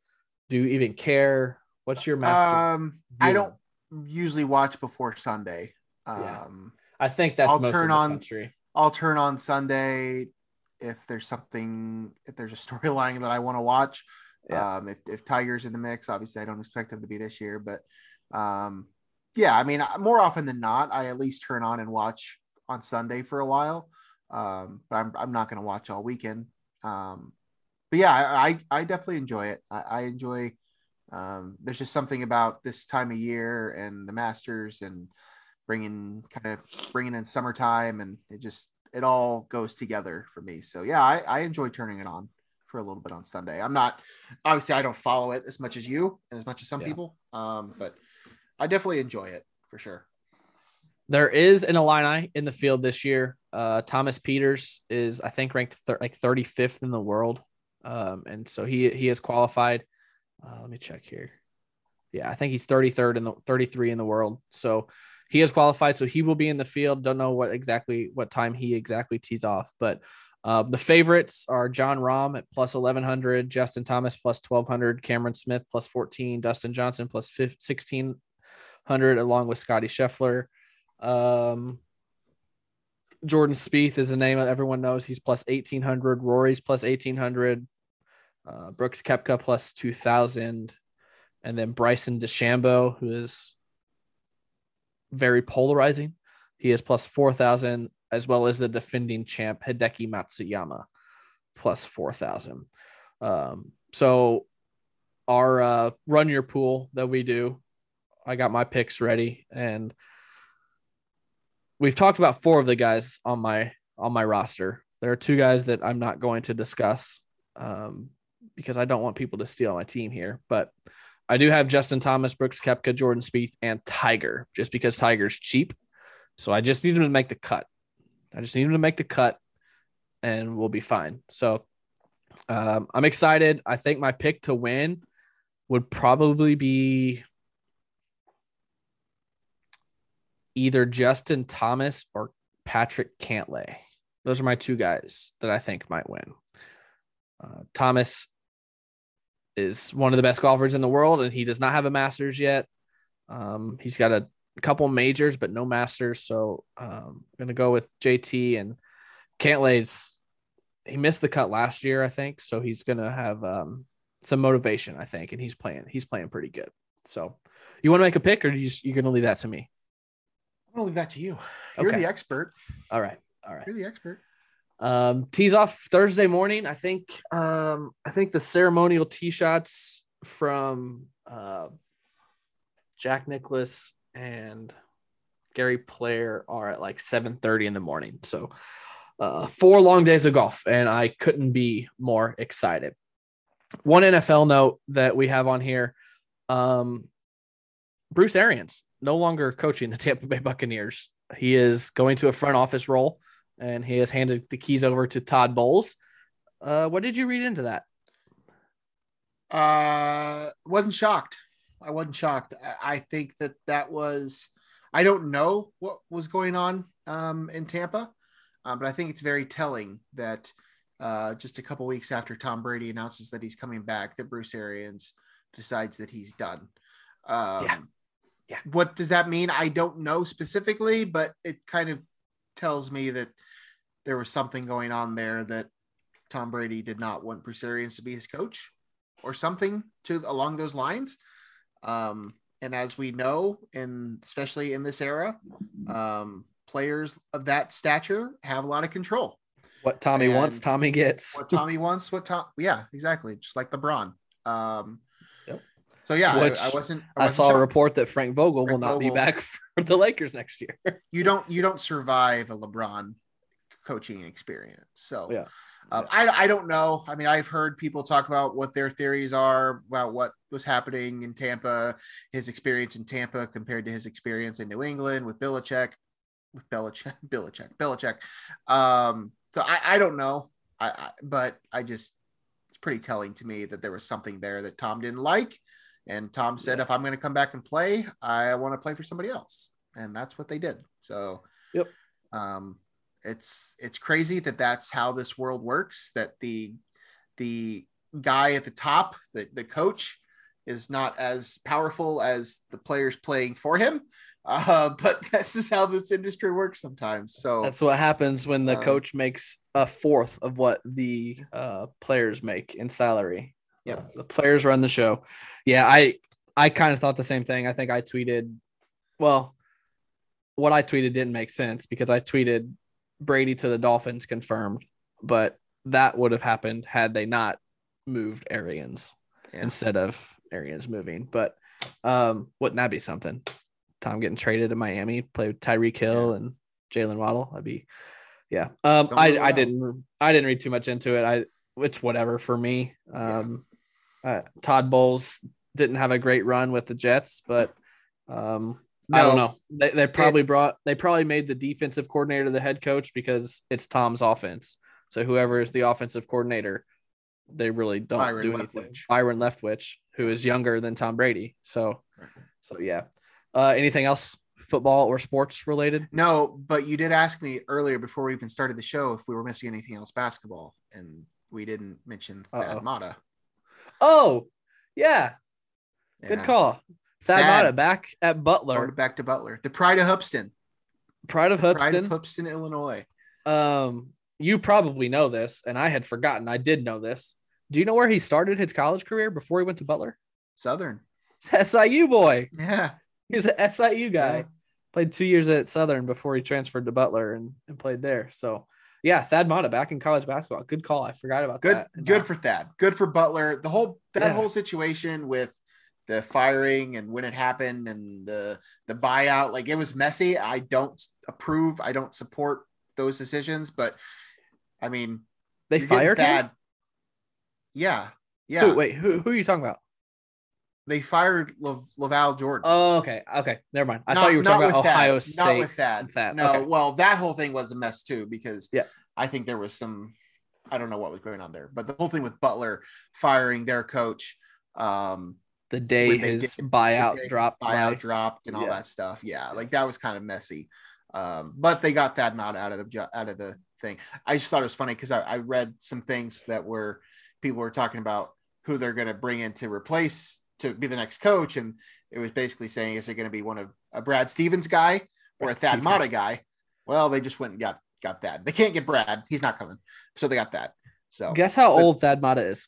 Do you even care? What's your master? Um, I don't usually watch before Sunday. Yeah. Um, I think that's I'll most turn on- country. I'll turn on Sunday if there's something, if there's a storyline that I want to watch. Yeah. Um, if, if Tiger's in the mix, obviously I don't expect him to be this year, but um, yeah, I mean, more often than not, I at least turn on and watch on Sunday for a while. Um, but I'm, I'm not going to watch all weekend. Um, but yeah, I, I, I definitely enjoy it. I, I enjoy, um, there's just something about this time of year and the Masters and bringing kind of bringing in summertime and it just it all goes together for me. So yeah, I, I enjoy turning it on for a little bit on Sunday. I'm not obviously I don't follow it as much as you and as much as some Yeah. people, um, but I definitely enjoy it for sure. There is an Illini in the field this year. Uh, Thomas Pieters is, I think, ranked thir- like 35th in the world, um, and so he he has qualified. Uh, let me check here. Yeah, I think he's 33rd in the 33 in the world. So he has qualified. So he will be in the field. Don't know what exactly what time he exactly tees off, but uh, the favorites are Jon Rahm at plus 1100, Justin Thomas plus 1200, Cameron Smith plus 14, Dustin Johnson plus 15, 1600, along with Scottie Scheffler. Um, Jordan Spieth is a name that everyone knows. He's plus 1800. Rory's plus 1800. Uh, Brooks Koepka plus 2000. And then Bryson DeChambeau, who is very polarizing. He is plus 4000, as well as the defending champ Hideki Matsuyama plus 4000. Um, so our uh, run your pool that we do, I got my picks ready and we've talked about four of the guys on my on my roster. There are two guys that I'm not going to discuss um, because I don't want people to steal my team here. But I do have Justin Thomas, Brooks Koepka, Jordan Spieth, and Tiger, just because Tiger's cheap. So I just need him to make the cut. I just need him to make the cut, and we'll be fine. So um, I'm excited. I think my pick to win would probably be either Justin Thomas or Patrick Cantlay. Those are my two guys that I think might win. Uh, Thomas is one of the best golfers in the world, and he does not have a Masters yet. Um, he's got a couple majors, but no Masters. So um, I'm going to go with JT and Cantlay's. He missed the cut last year, I think, so he's going to have um, some motivation, I think, and he's playing. He's playing pretty good. So, you want to make a pick, or you just, you're going to leave that to me? Gonna leave that to you. You're Okay. the expert. All right. All right. You're the expert. Um, tees off Thursday morning. I think um, I think the ceremonial tee shots from uh, Jack Nicklaus and Gary Player are at like 7:30 in the morning. So uh, four long days of golf, and I couldn't be more excited. One NFL note that we have on here: um, Bruce Arians no longer coaching the Tampa Bay Buccaneers. He is going to a front office role and he has handed the keys over to Todd Bowles. Uh, what did you read into that? Uh, wasn't shocked. I wasn't shocked. I, think that that was. I don't know what was going on um, in Tampa, um, but I think it's very telling that uh, just a couple weeks after Tom Brady announces that he's coming back, that Bruce Arians decides that he's done. Um, Yeah. Yeah. What does that mean? I don't know specifically, but it kind of tells me that there was something going on there that Tom Brady did not want Bruce to be his coach or something to along those lines. Um, and as we know, and especially in this era, um, players of that stature have a lot of control. What Tommy wants, Tommy gets. What Tommy wants, what Tom, yeah, exactly, just like LeBron. Um. So yeah, I- Which I, wasn't. I wasn't saw a report that Frank Vogel will Frank not be back for the Lakers next year. You don't. You don't survive a LeBron coaching experience. So Yeah. Um, I, I don't know. I mean, I've heard people talk about what their theories are about what was happening in Tampa, his experience in Tampa compared to his experience in New England with Belichick, with Belichick, Belichick, Belichick. Um, so I, I don't know. I, I, but I just, it's pretty telling to me that there was something there that Tom didn't like. And Tom said, if I'm going to come back and play, I want to play for somebody else. And that's what they did. So, Yep. um, it's it's crazy that that's how this world works that the the guy at the top the, the coach is not as powerful as the players playing for him. Uh, but this is how this industry works sometimes. So That's what happens when the Um, coach makes a fourth of what the uh, players make in salary. Yep. The players run the show. Yeah, I I kind of thought the same thing. I think I tweeted, well, what I tweeted didn't make sense because I tweeted Brady to the Dolphins confirmed, but that would have happened had they not moved Arians Yeah. instead of Arians moving. But um, wouldn't that be something? Tom getting traded to Miami, play with Tyreek Hill and Jaylen Waddle. I'd be, yeah. Um, I I didn't I didn't read too much into it. I it's whatever for me. Um, uh, Todd Bowles didn't have a great run with the Jets, but um, I don't know. They, they probably brought they probably made the defensive coordinator the head coach because it's Tom's offense. So whoever is the offensive coordinator, they really don't Byron do anything. Leftwich. Byron Leftwich, who is younger than Tom Brady. So, so yeah. Uh, anything else football or sports related? No, but you did ask me earlier before we even started the show if we were missing anything else basketball, and we didn't mention Thad Uh-oh. Matta. Oh, yeah, good call. Thad. Matta back at Butler, back to Butler, the pride of Hoopeston, pride of pride of Hoopeston. Hoopeston, Illinois. Um, you probably know this, and I had forgotten. I did know this. Do you know where he started his college career before he went to Butler? Southern. SIU boy. Yeah. He's an SIU guy. Yeah. Played two years at Southern before he transferred to Butler and, and played there. So yeah, Thad Matta back in college basketball. Good call. I forgot about Good that. Good for Thad. Good for Butler. The whole that Yeah. whole situation with the firing and when it happened and the the buyout, like it was messy. I don't approve. I don't support those decisions, but I mean, they fired him. Thad. Yeah. Yeah. Who, wait, who, who are you talking about? They fired Lav- LaVall Jordan. Oh, okay, okay, never mind. I Not- thought you were talking about. Ohio State. Not with that. Thad. No, Okay. well, that whole thing was a mess too because Yeah. I think there was some I don't know what was going on there, but the whole thing with Butler firing their coach, um, the day his did- buyout dropped. buyout dropped and all Yeah. that stuff. Yeah, like that was kind of messy. Um, but they got that out of the out of the thing. I just thought it was funny because I, I read some things that were people were talking about who they're going to bring in to replace to be the next coach, and it was basically saying, is it going to be one of a Brad Stevens guy or a Brad Thad Matta guy? Well, they just went and got got that. They can't get Brad; he's not coming, so they got that. So Guess how But- old Thad Matta is?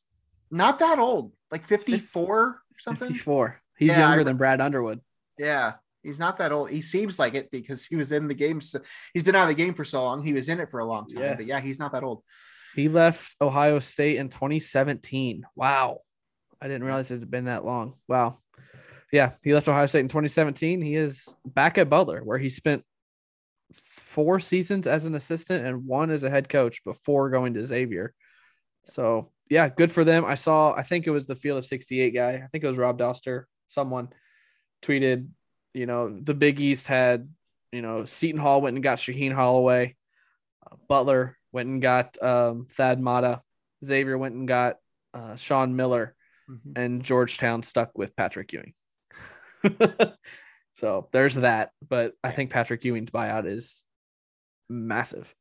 not that old, like fifty four or something. 54. He's Yeah, younger re- than Brad Underwood. Yeah, he's not that old. He seems like it because he was in the game. So, he's been out of the game for so long. He was in it for a long time. Yeah. But yeah, he's not that old. He left Ohio State in 2017. Wow. I didn't realize it had been that long. Wow. Yeah, he left Ohio State in 2017. He is back at Butler, where he spent four seasons as an assistant and one as a head coach before going to Xavier. So, yeah, good for them. I saw, I think it was the Field of 68 guy. I think it was Rob Dauster. Someone tweeted, you know, the Big East had, you know, Seton Hall went and got Shaheen Holloway. Uh, Butler went and got um, Thad Matta. Xavier went and got uh, Sean Miller, Mhm. and Georgetown stuck with Patrick Ewing. so there's that. But I think Patrick Ewing's buyout is massive.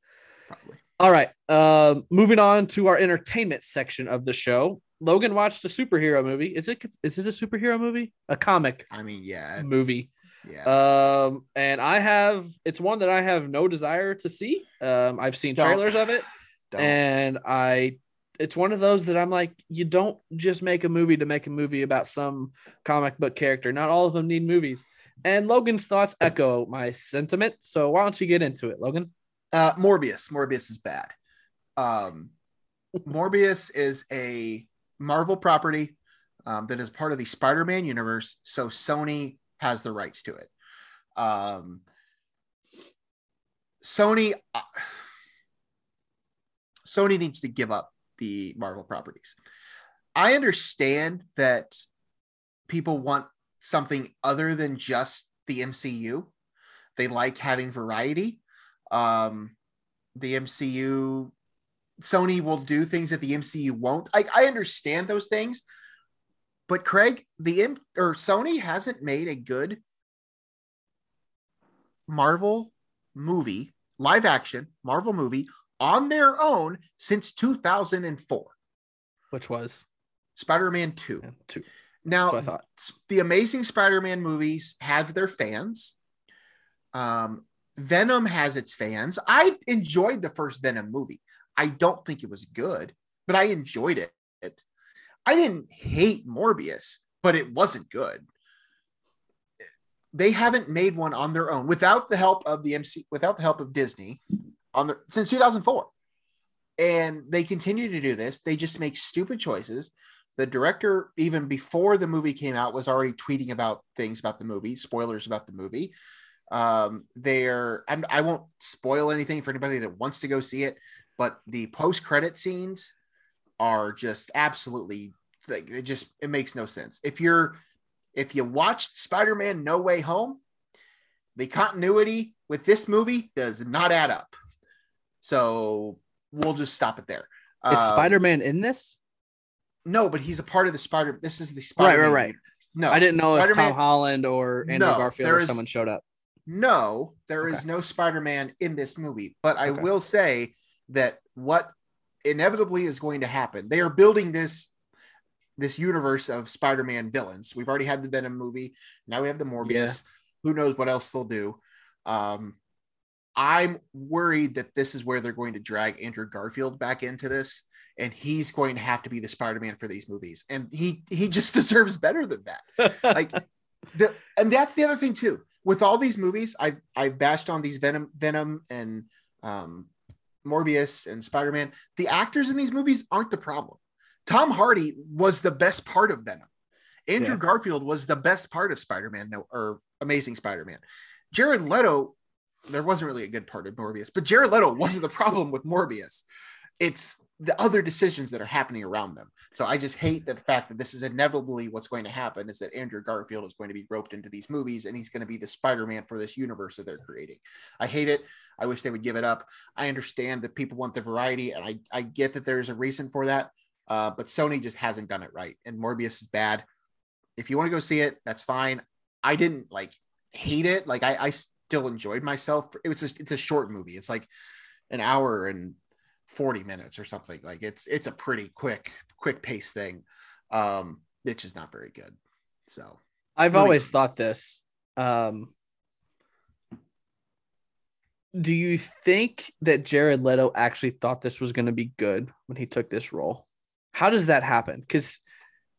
Probably. All right. Um, moving on to our entertainment section of the show. Logan watched a superhero movie. Is it is it a superhero movie? A comic I mean, yeah, movie. yeah. Um, and I have it's one that I have no desire to see. Um, I've seen Don't. trailers of it, Don't. and I it's one of those that I'm like, you don't just make a movie to make a movie about some comic book character. Not all of them need movies. And Logan's thoughts echo my sentiment. So why don't you get into it, Logan? Uh, Morbius. Morbius is bad. Um, Morbius is a Marvel property um, that is part of the Spider-Man universe. So Sony has the rights to it. Um, Sony, uh, Sony needs to give up the Marvel properties. I understand that people want something other than just the MCU. They like having variety. Um, the MCU, Sony will do things that the MCU won't. I, I understand those things, but Craig, the M or Sony hasn't made a good Marvel movie, live action Marvel movie on their own since 2004. Which was Spider-Man 2. yeah, two. Now, I thought. the Amazing Spider-Man movies have their fans. Um, Venom has its fans. I enjoyed the first Venom movie. I don't think it was good, but I enjoyed it. I didn't hate Morbius, but it wasn't good. They haven't made one on their own without the help of the MC, without the help of Disney, on their since 2004. And they continue to do this. They just make stupid choices the director even before the movie came out was already tweeting about things about the movie spoilers about the movie um they're I'm, i won't spoil anything for anybody that wants to go see it but the post-credit scenes are just absolutely like it just it makes no sense if you're if you watched spider-man no way home the continuity with this movie does not add up so we'll just stop it there Is Um, Spider-Man in this? no, but he's a part of the Spider. This is the Spider. right, right. No, I didn't know if Spider-Man- Tom Holland or Andrew No, Garfield or is- someone showed up. No, there is Okay. no Spider-Man in this movie. But I Okay. will say that what inevitably is going to happen. They are building this this universe of Spider-Man villains. We've already had the Venom movie. Now we have the Morbius. Who knows what else they'll do? Um, I'm worried that this is where they're going to drag Andrew Garfield back into this, and he's going to have to be the Spider-Man for these movies, and he he just deserves better than that. like the and that's the other thing too. With all these movies i i bashed on these venom venom and um morbius and spider-man. The actors in these movies aren't the problem. Tom hardy was the best part of venom. Andrew Yeah. garfield was the best part of spider-man no, or amazing spider-man. Jared leto there wasn't really a good part of morbius but jared leto wasn't the problem with morbius it's the other decisions that are happening around them. So I just hate the fact that this is inevitably what's going to happen is that Andrew Garfield is going to be roped into these movies and he's going to be the Spider-Man for this universe that they're creating. I hate it. I wish they would give it up. I understand that people want the variety and I, I get that there's a reason for that. Uh, but Sony just hasn't done it right. And Morbius is bad. If you want to go see it, that's fine. I didn't like hate it. Like I, I still enjoyed myself. It was it's a short movie. It's like an hour and 40 minutes or something like it's it's a pretty quick quick pace thing um it's just not very good so I've always thought this. Um, do you think that Jared Leto actually thought this was going to be good when he took this role? How does that happen? Because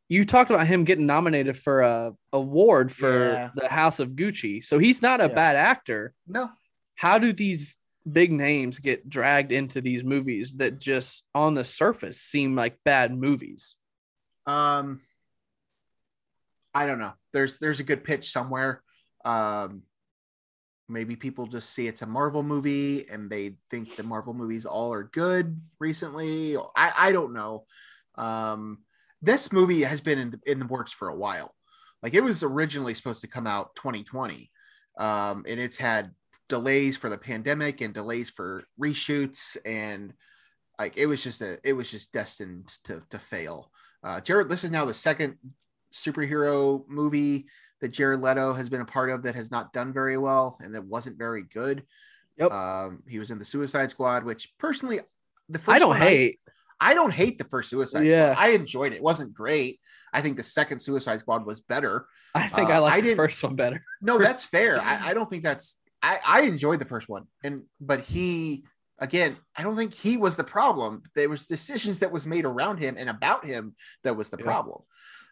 you talked about him getting nominated for a award for Yeah. the House of Gucci, so he's not a Yeah. bad actor. no How do these big names get dragged into these movies that just on the surface seem like bad movies? um i don't know there's there's a good pitch somewhere um maybe people just see it's a marvel movie and they think the marvel movies all are good recently i i don't know um this movie has been in, in the works for a while like it was originally supposed to come out 2020 um and it's had delays for the pandemic and delays for reshoots and like it was just a it was just destined to to fail uh jared this is now the second superhero movie that jared leto has been a part of that has not done very well and that wasn't very good Yep. um he was in the suicide squad which personally the first I don't hate. I don't hate the first Suicide Yeah. Squad. I enjoyed it. It wasn't great. I think the second Suicide Squad was better. I think Uh, I like the first one better. No, that's fair. I, I don't think that's. I, I enjoyed the first one, and but he again, I don't think he was the problem. There was decisions that was made around him and about him that was the Yeah. problem.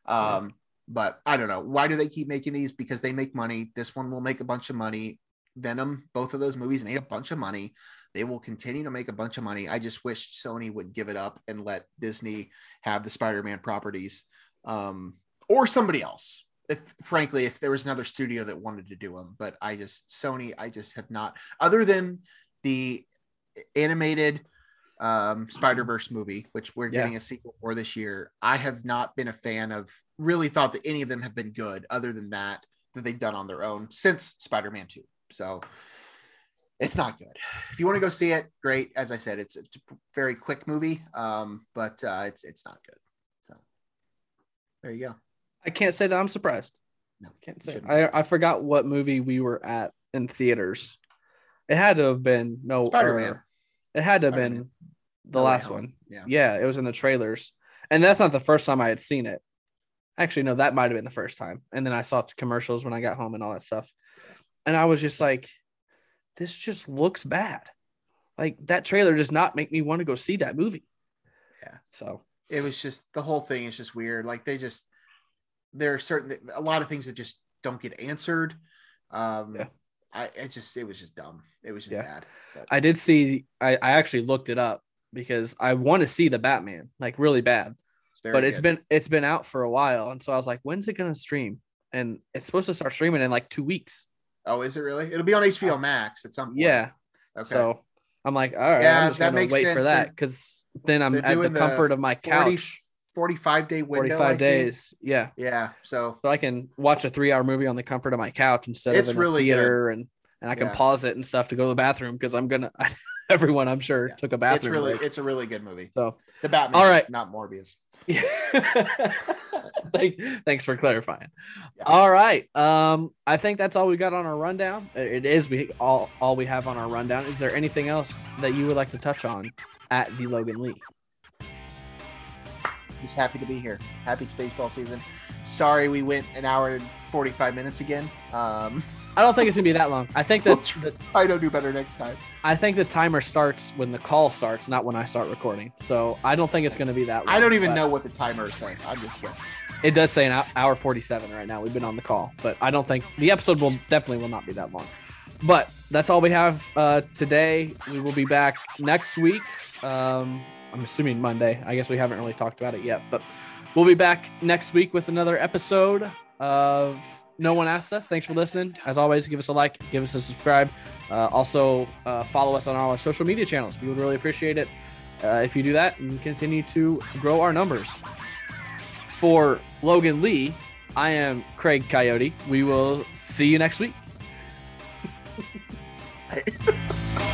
Um, but I don't know why do they keep making these? Because they make money. This one will make a bunch of money. Venom, both of those movies made a bunch of money. They will continue to make a bunch of money. I just wish Sony would give it up and let Disney have the Spider-Man properties, um, or somebody else. If frankly, if there was another studio that wanted to do them, but I just Sony, I just have not. Other than the animated um, Spider Verse movie, which we're Yeah. getting a sequel for this year, I have not been a fan of. Really thought that any of them have been good, other than that that they've done on their own since Spider Man Two. So it's not good. If you want to go see it, great. As I said, it's, it's a very quick movie, um, but uh, it's it's not good. So there you go. I can't say that I'm surprised. No, Can't say. I I forgot what movie we were at in theaters. It had to have been no Spider-Man. or- It had to have Spider-Man. been the No last one. Yeah. Yeah, it was in the trailers, and that's not the first time I had seen it. Actually, no, that might have been the first time. And then I saw commercials when I got home and all that stuff. And I was just like, this just looks bad. Like that trailer does not make me want to go see that movie. Yeah. So It was just the whole thing is just weird. Like they just there are certain a lot of things that just don't get answered. Um Yeah. I it just it was just dumb. It was just Yeah. bad. But I did see, I, I actually looked it up because I want to see the Batman like really bad. it's but it's been it's been out for a while. And so I was like, when's it gonna stream? And it's supposed to start streaming in like two weeks. Oh, is it really? It'll be on HBO uh, Max at some point. Yeah. Okay. So I'm like, all right, Yeah, I'm just that gonna makes wait for that because then I'm at the doing the comfort of my 40 couch. 45 day window. I 45 think. days. Yeah. Yeah. So So I can watch a three hour movie on the comfort of my couch instead It's of in really theater and and I can Yeah. pause it and stuff to go to the bathroom because I'm gonna everyone I'm sure Yeah. took a bathroom it's really break. it's a really good movie. so The Batman, All right. not Morbius. Thank, thanks for clarifying. Yeah. All right. Um, I think that's all we got on our rundown. It is we all all we have on our rundown. Is there anything else that you would like to touch on at the Logan Lee? Just happy to be here. Happy it's baseball season. Sorry we went an hour and 45 minutes again. Um I don't think it's gonna be that long. I think that the, I don't do better next time. I think the timer starts when the call starts, not when I start recording. So I don't think it's gonna be that long. I don't even know what the timer says. I'm just guessing. It does say an hour 47 right now. We've been on the call, but I don't think the episode will definitely will not be that long. But that's all we have uh, today. We will be back next week. Um, I'm assuming Monday. I guess we haven't really talked about it yet, but we'll be back next week with another episode of No One Asked Us. Thanks for listening. As always, give us a like, give us a subscribe. Uh, also, uh, follow us on all our social media channels. We would really appreciate it uh, if you do that and continue to grow our numbers for Logan Lee, I am Craig Coyote. We will see you next week.